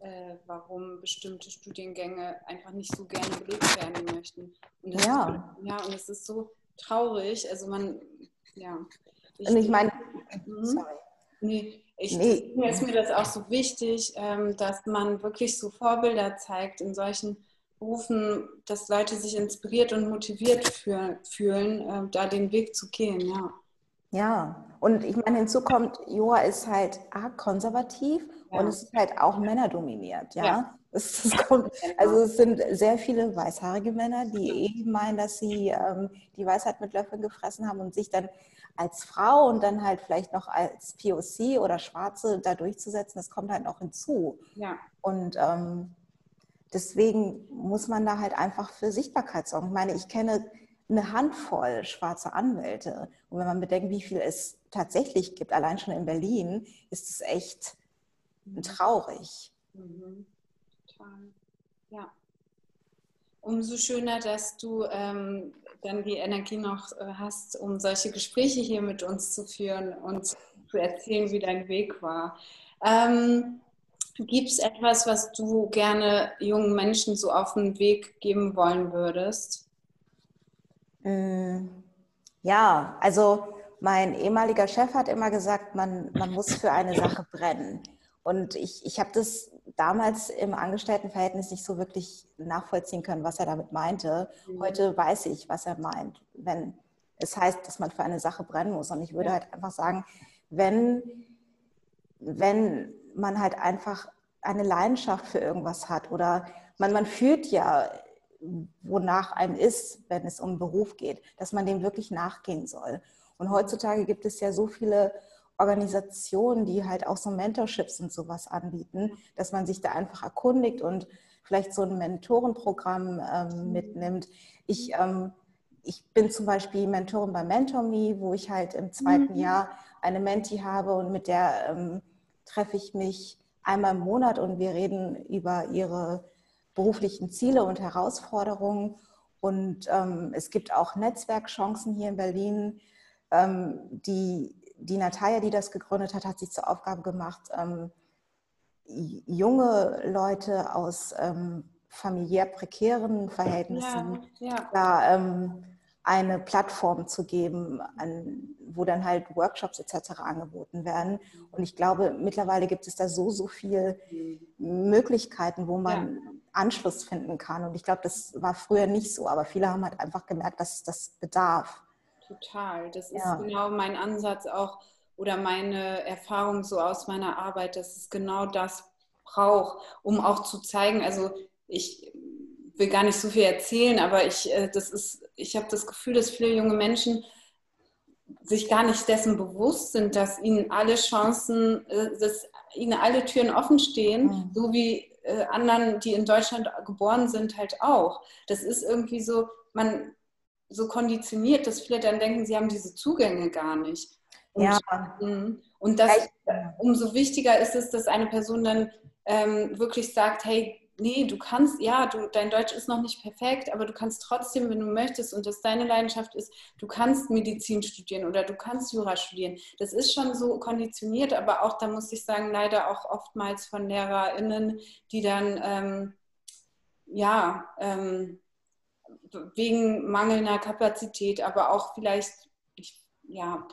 äh, warum bestimmte Studiengänge einfach nicht so gerne belegt werden möchten. Und ja. Ist, ja, und es ist so traurig. Also man, ja. Ich, und ich meine, mhm. sorry. Nee, ich, nee. ist mir das auch so wichtig, ähm, dass man wirklich so Vorbilder zeigt in solchen Berufen, dass Leute sich inspiriert und motiviert für, fühlen, äh, da den Weg zu gehen, ja. Ja, und ich meine, hinzu kommt, Jura ist halt arg konservativ ja. und es ist halt auch männerdominiert, ja. ja. Es, es [laughs] kommt, also es sind sehr viele weißhaarige Männer, die eben meinen, dass sie ähm, die Weisheit mit Löffeln gefressen haben und sich dann als Frau und dann halt vielleicht noch als POC oder Schwarze da durchzusetzen, das kommt halt noch hinzu. Ja. Und ähm, deswegen muss man da halt einfach für Sichtbarkeit sorgen. Ich meine, ich kenne eine Handvoll schwarze Anwälte. Und wenn man bedenkt, wie viel es tatsächlich gibt, allein schon in Berlin, ist es echt mhm. traurig. Mhm. Total. Ja. Umso schöner, dass du ähm, dann die Energie noch äh, hast, um solche Gespräche hier mit uns zu führen und zu erzählen, wie dein Weg war. Ähm, Gibt es etwas, was du gerne jungen Menschen so auf den Weg geben wollen würdest? Mm, ja, also mein ehemaliger Chef hat immer gesagt, man, man muss für eine Sache brennen. Und ich, ich habe das damals im Angestelltenverhältnis nicht so wirklich nachvollziehen können, was er damit meinte. Mhm. Heute weiß ich, was er meint, wenn es heißt, dass man für eine Sache brennen muss. Und ich würde halt einfach sagen, wenn, wenn man halt einfach eine Leidenschaft für irgendwas hat oder man, man fühlt ja wonach einem ist, wenn es um Beruf geht, dass man dem wirklich nachgehen soll. Und heutzutage gibt es ja so viele Organisationen, die halt auch so Mentorships und sowas anbieten, dass man sich da einfach erkundigt und vielleicht so ein Mentorenprogramm ähm, mitnimmt. Ich, ähm, ich bin zum Beispiel Mentorin bei MentorMe, wo ich halt im zweiten mhm. Jahr eine Menti habe und mit der ähm, treffe ich mich einmal im Monat und wir reden über ihre beruflichen Ziele und Herausforderungen. Und ähm, es gibt auch Netzwerkchancen hier in Berlin. Ähm, die, die Natalia, die das gegründet hat, hat sich zur Aufgabe gemacht, ähm, junge Leute aus ähm, familiär prekären Verhältnissen ja, ja. da ähm, eine Plattform zu geben, an, wo dann halt Workshops etc. angeboten werden. Und ich glaube, mittlerweile gibt es da so, so viele Möglichkeiten, wo man ja. Anschluss finden kann. Und ich glaube, das war früher nicht so, aber viele haben halt einfach gemerkt, dass es das bedarf. Total. Das ist ja. genau mein Ansatz auch oder meine Erfahrung so aus meiner Arbeit, dass es genau das braucht, um auch zu zeigen, also ich will gar nicht so viel erzählen, aber ich, äh, das ist, ich habe das Gefühl, dass viele junge Menschen sich gar nicht dessen bewusst sind, dass ihnen alle Chancen, äh, dass ihnen alle Türen offen stehen, mhm. so wie äh, anderen, die in Deutschland geboren sind, halt auch. Das ist irgendwie so, man so konditioniert, dass viele dann denken, sie haben diese Zugänge gar nicht. Und, ja. Mhm. und das, umso wichtiger ist es, dass eine Person dann ähm, wirklich sagt, hey, nee, du kannst, ja, du, dein Deutsch ist noch nicht perfekt, aber du kannst trotzdem, wenn du möchtest und das deine Leidenschaft ist, du kannst Medizin studieren oder du kannst Jura studieren. Das ist schon so konditioniert, aber auch, da muss ich sagen, leider auch oftmals von LehrerInnen, die dann, ähm, ja, ähm, wegen mangelnder Kapazität, aber auch vielleicht, ich, ja,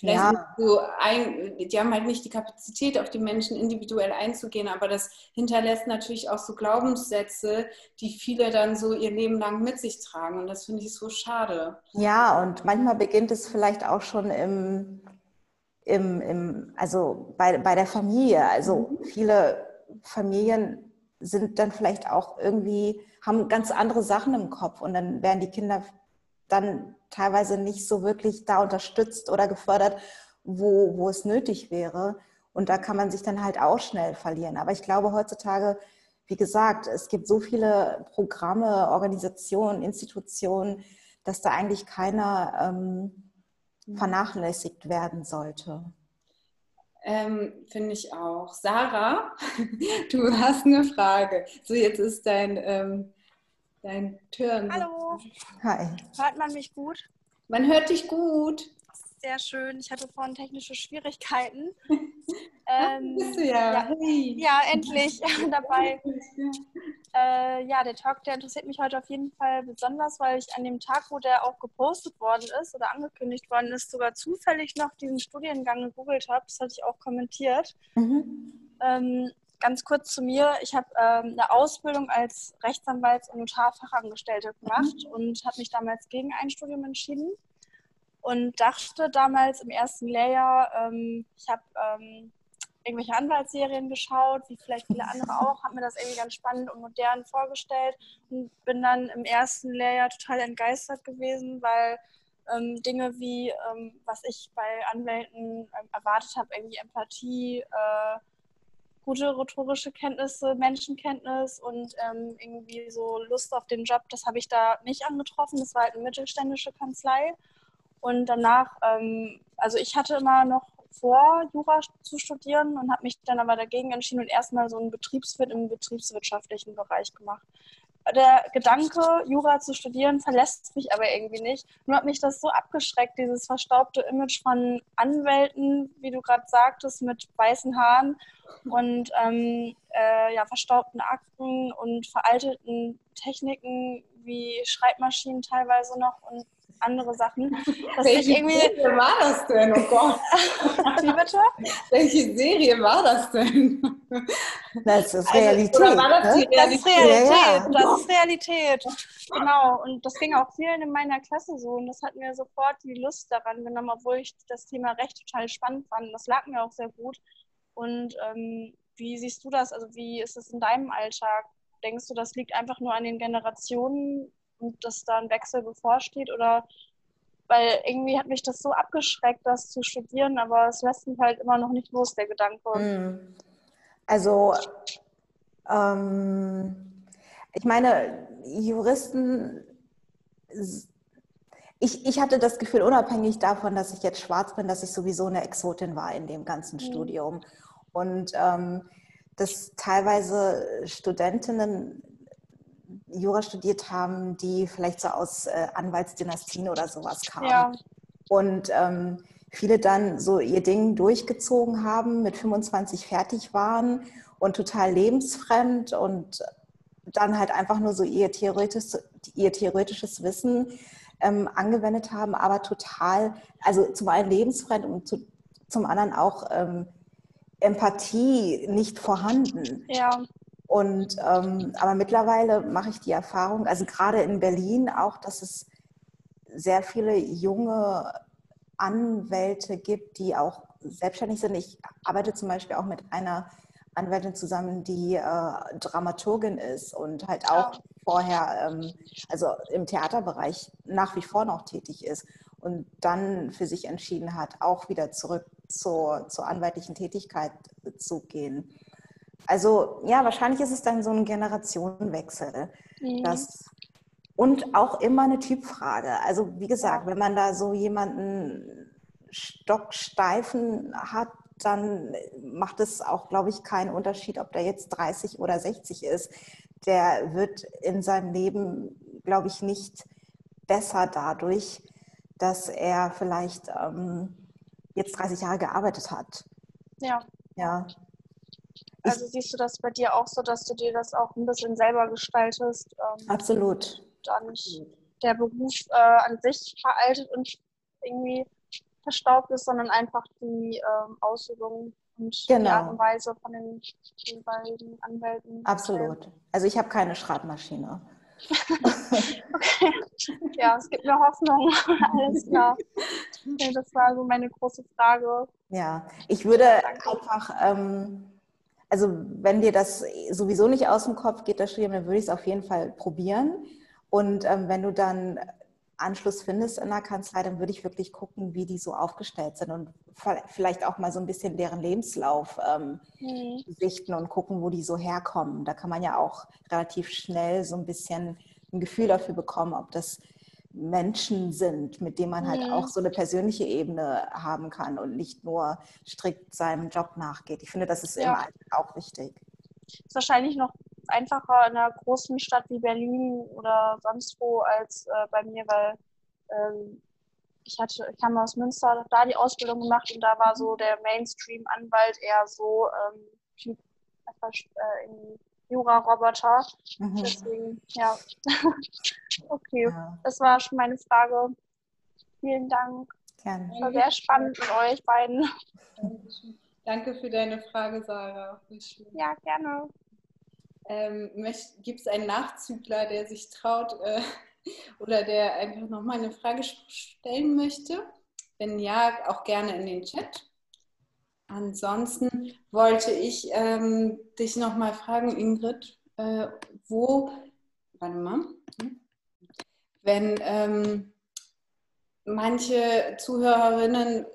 Vielleicht ja. so ein, die haben halt nicht die Kapazität, auf die Menschen individuell einzugehen, aber das hinterlässt natürlich auch so Glaubenssätze, die viele dann so ihr Leben lang mit sich tragen. Und das finde ich so schade. Ja, und manchmal beginnt es vielleicht auch schon im, im, im also bei, bei der Familie. Also mhm. viele Familien sind dann vielleicht auch irgendwie, haben ganz andere Sachen im Kopf und dann werden die Kinder dann teilweise nicht so wirklich da unterstützt oder gefördert, wo, wo es nötig wäre. Und da kann man sich dann halt auch schnell verlieren. Aber ich glaube heutzutage, wie gesagt, es gibt so viele Programme, Organisationen, Institutionen, dass da eigentlich keiner ähm, vernachlässigt werden sollte. Ähm, Finde ich auch. Sarah, [laughs] du hast eine Frage. So, jetzt ist dein ähm, dein Turn. Hallo. Hi. Hört man mich gut? Man hört dich gut. Sehr schön. Ich hatte vorhin technische Schwierigkeiten. [laughs] ähm, bist du ja. Ja, hey. ja endlich [laughs] dabei. [laughs] Äh, ja, der Talk, der interessiert mich heute auf jeden Fall besonders, weil ich an dem Tag, wo der auch gepostet worden ist oder angekündigt worden ist, sogar zufällig noch diesen Studiengang gegoogelt habe. Das hatte ich auch kommentiert. Mhm. Ähm, ganz kurz zu mir. Ich habe ähm, eine Ausbildung als Rechtsanwalts- und Notarfachangestellte gemacht mhm. und habe mich damals gegen ein Studium entschieden und dachte damals im ersten Lehrjahr, ähm, ich habe ähm, irgendwelche Anwaltsserien geschaut, wie vielleicht viele andere auch, habe mir das irgendwie ganz spannend und modern vorgestellt und bin dann im ersten Lehrjahr total entgeistert gewesen, weil ähm, Dinge wie, ähm, was ich bei Anwälten ähm, erwartet habe, irgendwie Empathie, äh, gute rhetorische Kenntnisse, Menschenkenntnis und ähm, irgendwie so Lust auf den Job, das habe ich da nicht angetroffen. Das war halt eine mittelständische Kanzlei. Und danach, ähm, also ich hatte immer noch vor, Jura zu studieren und habe mich dann aber dagegen entschieden und erstmal so einen Betriebswirt im betriebswirtschaftlichen Bereich gemacht der Gedanke, Jura zu studieren, verlässt mich aber irgendwie nicht. Nur hat mich das so abgeschreckt, dieses verstaubte Image von Anwälten, wie du gerade sagtest, mit weißen Haaren und ähm, äh, ja, verstaubten Akten und veralteten Techniken wie Schreibmaschinen teilweise noch und andere Sachen. [laughs] Dass Welche irgendwie... Serie war das denn? Oh Gott. [laughs] Wie bitte? Welche Serie war das denn? Das ist Realität. Also, war das, ne? das ist Realität. Ja, ja. Das ist Realität. Genau. Und das ging auch vielen in meiner Klasse so. Und das hat mir sofort die Lust daran genommen, obwohl ich das Thema Recht total spannend fand. Das lag mir auch sehr gut. Und ähm, wie siehst du das? Also wie ist es in deinem Alltag? Denkst du, das liegt einfach nur an den Generationen und dass da ein Wechsel bevorsteht oder weil irgendwie hat mich das so abgeschreckt, das zu studieren, aber es lässt mich halt immer noch nicht los, der Gedanke. Hm. Also, ähm, ich meine, Juristen, ich, ich hatte das Gefühl, unabhängig davon, dass ich jetzt schwarz bin, dass ich sowieso eine Exotin war in dem ganzen mhm. Studium. Und ähm, dass teilweise Studentinnen Jura studiert haben, die vielleicht so aus äh, Anwaltsdynastien oder sowas kamen. Ja. Und ähm, viele dann so ihr Ding durchgezogen haben, mit 25 fertig waren und total lebensfremd und dann halt einfach nur so ihr, theoretisch, ihr theoretisches Wissen ähm, angewendet haben, aber total, also zum einen lebensfremd und zu, zum anderen auch ähm, Empathie nicht vorhanden. Ja. Und ähm, aber mittlerweile mache ich die Erfahrung, also gerade in Berlin auch, dass es sehr viele junge Anwälte gibt, die auch selbstständig sind. Ich arbeite zum Beispiel auch mit einer Anwältin zusammen, die äh, Dramaturgin ist und halt auch vorher, ähm, also im Theaterbereich nach wie vor noch tätig ist und dann für sich entschieden hat, auch wieder zurück zur, zur anwaltlichen Tätigkeit zu gehen. Also ja, wahrscheinlich ist es dann so ein Generationenwechsel. Mhm. Das, und auch immer eine Typfrage. Also wie gesagt, wenn man da so jemanden stocksteifen hat, dann macht es auch, glaube ich, keinen Unterschied, ob der jetzt 30 oder 60 ist. Der wird in seinem Leben, glaube ich, nicht besser dadurch, dass er vielleicht ähm, jetzt 30 Jahre gearbeitet hat. Ja. Ja. Also siehst du das bei dir auch so, dass du dir das auch ein bisschen selber gestaltest? Ähm, absolut. Da nicht der Beruf äh, an sich veraltet und irgendwie verstaubt ist, sondern einfach die ähm, Ausübung und genau. die Art und Weise von den jeweiligen Anwälten. Absolut. Also ich habe keine Schreibmaschine. okay. Ja, es gibt mir Hoffnung. [laughs] Alles klar. [laughs] Das war so meine große Frage. Ja, ich würde Danke. einfach, ähm, also wenn dir das sowieso nicht aus dem Kopf geht, das Studium, dann würde ich es auf jeden Fall probieren. Und ähm, wenn du dann Anschluss findest in der Kanzlei, dann würde ich wirklich gucken, wie die so aufgestellt sind und vielleicht auch mal so ein bisschen deren Lebenslauf ähm, mhm. sichten und gucken, wo die so herkommen. Da kann man ja auch relativ schnell so ein bisschen ein Gefühl dafür bekommen, ob das Menschen sind, mit denen man halt mhm. auch so eine persönliche Ebene haben kann und nicht nur strikt seinem Job nachgeht. Ich finde, das ist ja. immer auch wichtig. Ist wahrscheinlich noch einfacher in einer großen Stadt wie Berlin oder sonst wo als äh, bei mir, weil ähm, ich hatte, ich kam aus Münster, da die Ausbildung gemacht und da war so der Mainstream-Anwalt eher so ähm, Typ äh, in Jura-Roboter. Mhm. Deswegen, ja. [laughs] okay, ja. das war schon meine Frage. Vielen Dank. Gerne. War sehr spannend mit euch beiden. Danke für deine Frage, Sarah. Ja, gerne. Ähm, Gibt es einen Nachzügler, der sich traut äh, [laughs] oder der einfach nochmal eine Frage stellen möchte? Wenn ja, auch gerne in den Chat. Ansonsten wollte ich ähm, dich nochmal fragen, Ingrid, äh, wo, warte mal, hm? wenn ähm, manche Zuhörerinnen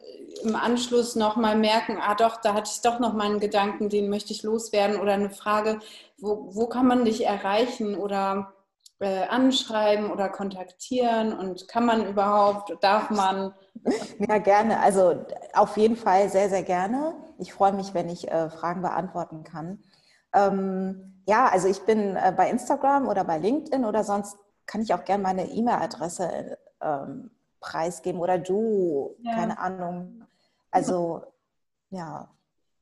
im Anschluss nochmal merken, ah doch, da hatte ich doch nochmal einen Gedanken, den möchte ich loswerden oder eine Frage, wo, wo kann man dich erreichen oder äh, anschreiben oder kontaktieren und kann man überhaupt, darf man? [laughs] Ja, gerne. Also auf jeden Fall sehr, sehr gerne. Ich freue mich, wenn ich äh, Fragen beantworten kann. Ähm, ja, also ich bin äh, bei Instagram oder bei LinkedIn oder sonst kann ich auch gerne meine E-Mail-Adresse ähm, preisgeben oder du, ja. keine Ahnung. Also ja.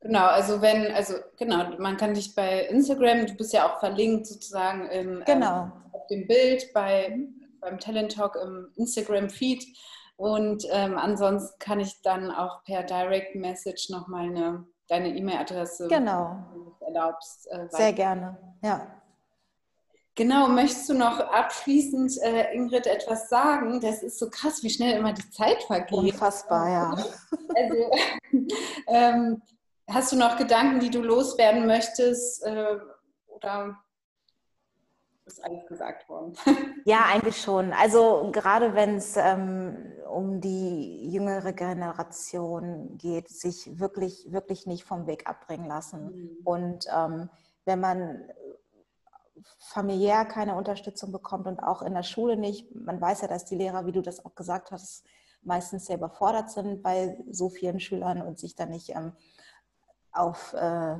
Genau, also wenn, also genau, man kann dich bei Instagram, du bist ja auch verlinkt sozusagen im, ähm, genau. Ähm, auf dem Bild bei, beim Talent Talk im Instagram-Feed. Und ähm, ansonsten kann ich dann auch per Direct Message nochmal eine, deine E-Mail-Adresse, genau. wenn du erlaubst. Äh, Sehr gerne, ja. Genau, möchtest du noch abschließend, äh, Ingrid, etwas sagen? Das ist so krass, wie schnell immer die Zeit vergeht. Unfassbar, ja. [laughs] Also, ähm, hast du noch Gedanken, die du loswerden möchtest? Äh, oder ist alles gesagt worden? [laughs] Ja, eigentlich schon. Also gerade wenn es ähm, um die jüngere Generation geht, sich wirklich, wirklich nicht vom Weg abbringen lassen. Mhm. Und ähm, wenn man familiär keine Unterstützung bekommt und auch in der Schule nicht. Man weiß ja, dass die Lehrer, wie du das auch gesagt hast, meistens sehr überfordert sind bei so vielen Schülern und sich dann nicht ähm, auf, äh,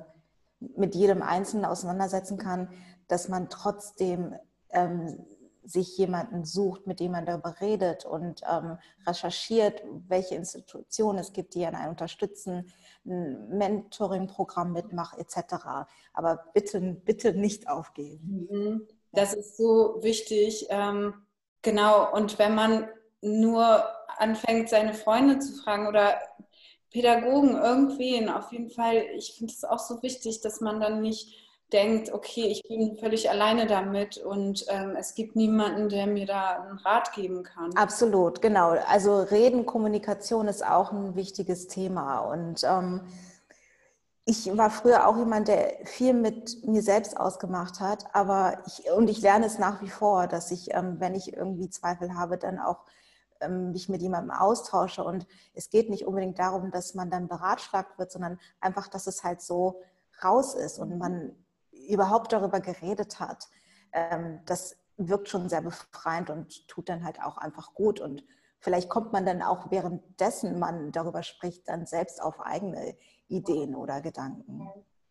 mit jedem Einzelnen auseinandersetzen kann, dass man trotzdem ähm, sich jemanden sucht, mit dem man darüber redet und ähm, recherchiert, welche Institutionen es gibt, die einen unterstützen, ein Mentoring-Programm mitmacht, etc. Aber bitte, bitte nicht aufgeben. Mhm. Das ist so wichtig. Ähm, Genau, und wenn man nur anfängt, seine Freunde zu fragen oder Pädagogen, irgendwen, auf jeden Fall, ich finde es auch so wichtig, dass man dann nicht denkt, okay, ich bin völlig alleine damit und ähm, es gibt niemanden, der mir da einen Rat geben kann. Absolut, genau. Also Reden, Kommunikation ist auch ein wichtiges Thema und ähm, ich war früher auch jemand, der viel mit mir selbst ausgemacht hat, aber ich, und ich lerne es nach wie vor, dass ich, ähm, wenn ich irgendwie Zweifel habe, dann auch ähm, mich mit jemandem austausche. Und es geht nicht unbedingt darum, dass man dann beratschlagt wird, sondern einfach, dass es halt so raus ist und man überhaupt darüber geredet hat. Ähm, das wirkt schon sehr befreiend und tut dann halt auch einfach gut. Und vielleicht kommt man dann auch währenddessen man darüber spricht, dann selbst auf eigene Ideen oder Gedanken.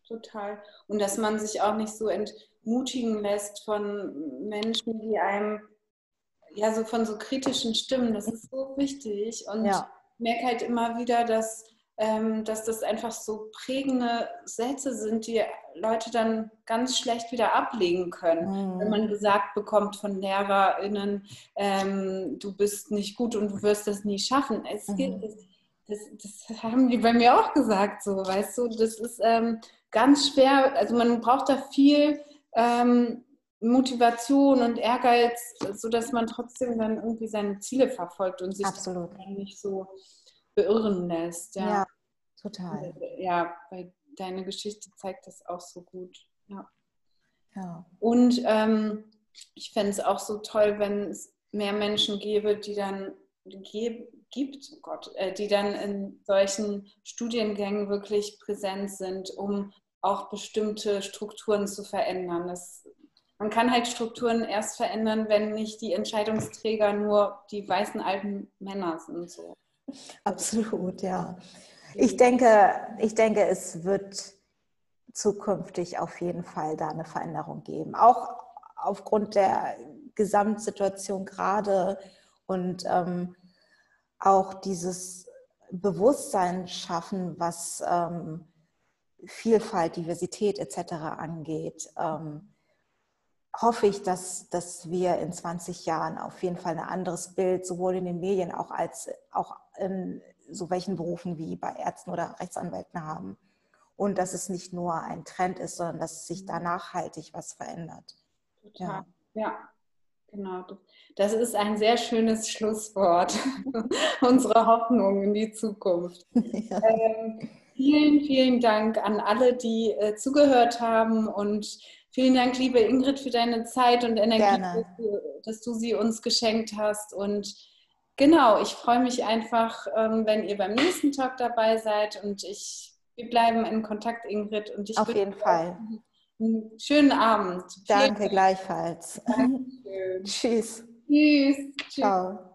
Total. Und dass man sich auch nicht so entmutigen lässt von Menschen, die einem, ja, so von so kritischen Stimmen. Das ist so wichtig. Und ja. ich merke halt immer wieder, dass, dass das einfach so prägende Sätze sind, die Leute dann ganz schlecht wieder ablegen können. Mhm. Wenn man gesagt bekommt von LehrerInnen, ähm, du bist nicht gut und du wirst das nie schaffen. Es mhm. es das, das, haben die bei mir auch gesagt, so, weißt du, das ist ähm, ganz schwer, also man braucht da viel ähm, Motivation und Ehrgeiz, sodass man trotzdem dann irgendwie seine Ziele verfolgt und sich nicht so beirren lässt. Ja, ja total. Ja, weil deine Geschichte zeigt das auch so gut. Ja. ja. Und ähm, ich fände es auch so toll, wenn es mehr Menschen gäbe, die dann gibt, oh Gott, äh, die dann in solchen Studiengängen wirklich präsent sind, um auch bestimmte Strukturen zu verändern. Das, man kann halt Strukturen erst verändern, wenn nicht die Entscheidungsträger nur die weißen alten Männer sind. So. [laughs] Absolut, ja. Ich denke, ich denke, es wird zukünftig auf jeden Fall da eine Veränderung geben. Auch aufgrund der Gesamtsituation gerade und ähm, auch dieses Bewusstsein schaffen, was ähm, Vielfalt, Diversität etc. angeht, ähm, hoffe ich, dass, dass wir in 20 Jahren auf jeden Fall ein anderes Bild sowohl in den Medien auch als auch in so welchen Berufen wie bei Ärzten oder Rechtsanwälten haben. Und dass es nicht nur ein Trend ist, sondern dass sich da nachhaltig was verändert. Total. Ja. ja. Genau, das ist ein sehr schönes Schlusswort. [laughs] Unsere Hoffnung in die Zukunft. [laughs] Ja. Ähm, vielen, vielen Dank an alle, die äh, zugehört haben und vielen Dank, liebe Ingrid, für deine Zeit und Energie, dass du, dass du, sie uns geschenkt hast. Und genau, ich freue mich einfach, ähm, wenn ihr beim nächsten Talk dabei seid und ich, wir bleiben in Kontakt, Ingrid. Und ich Auf jeden Fall. Einen schönen Abend. Danke gleichfalls. Dankeschön. [laughs] Tschüss. Tschüss. Ciao.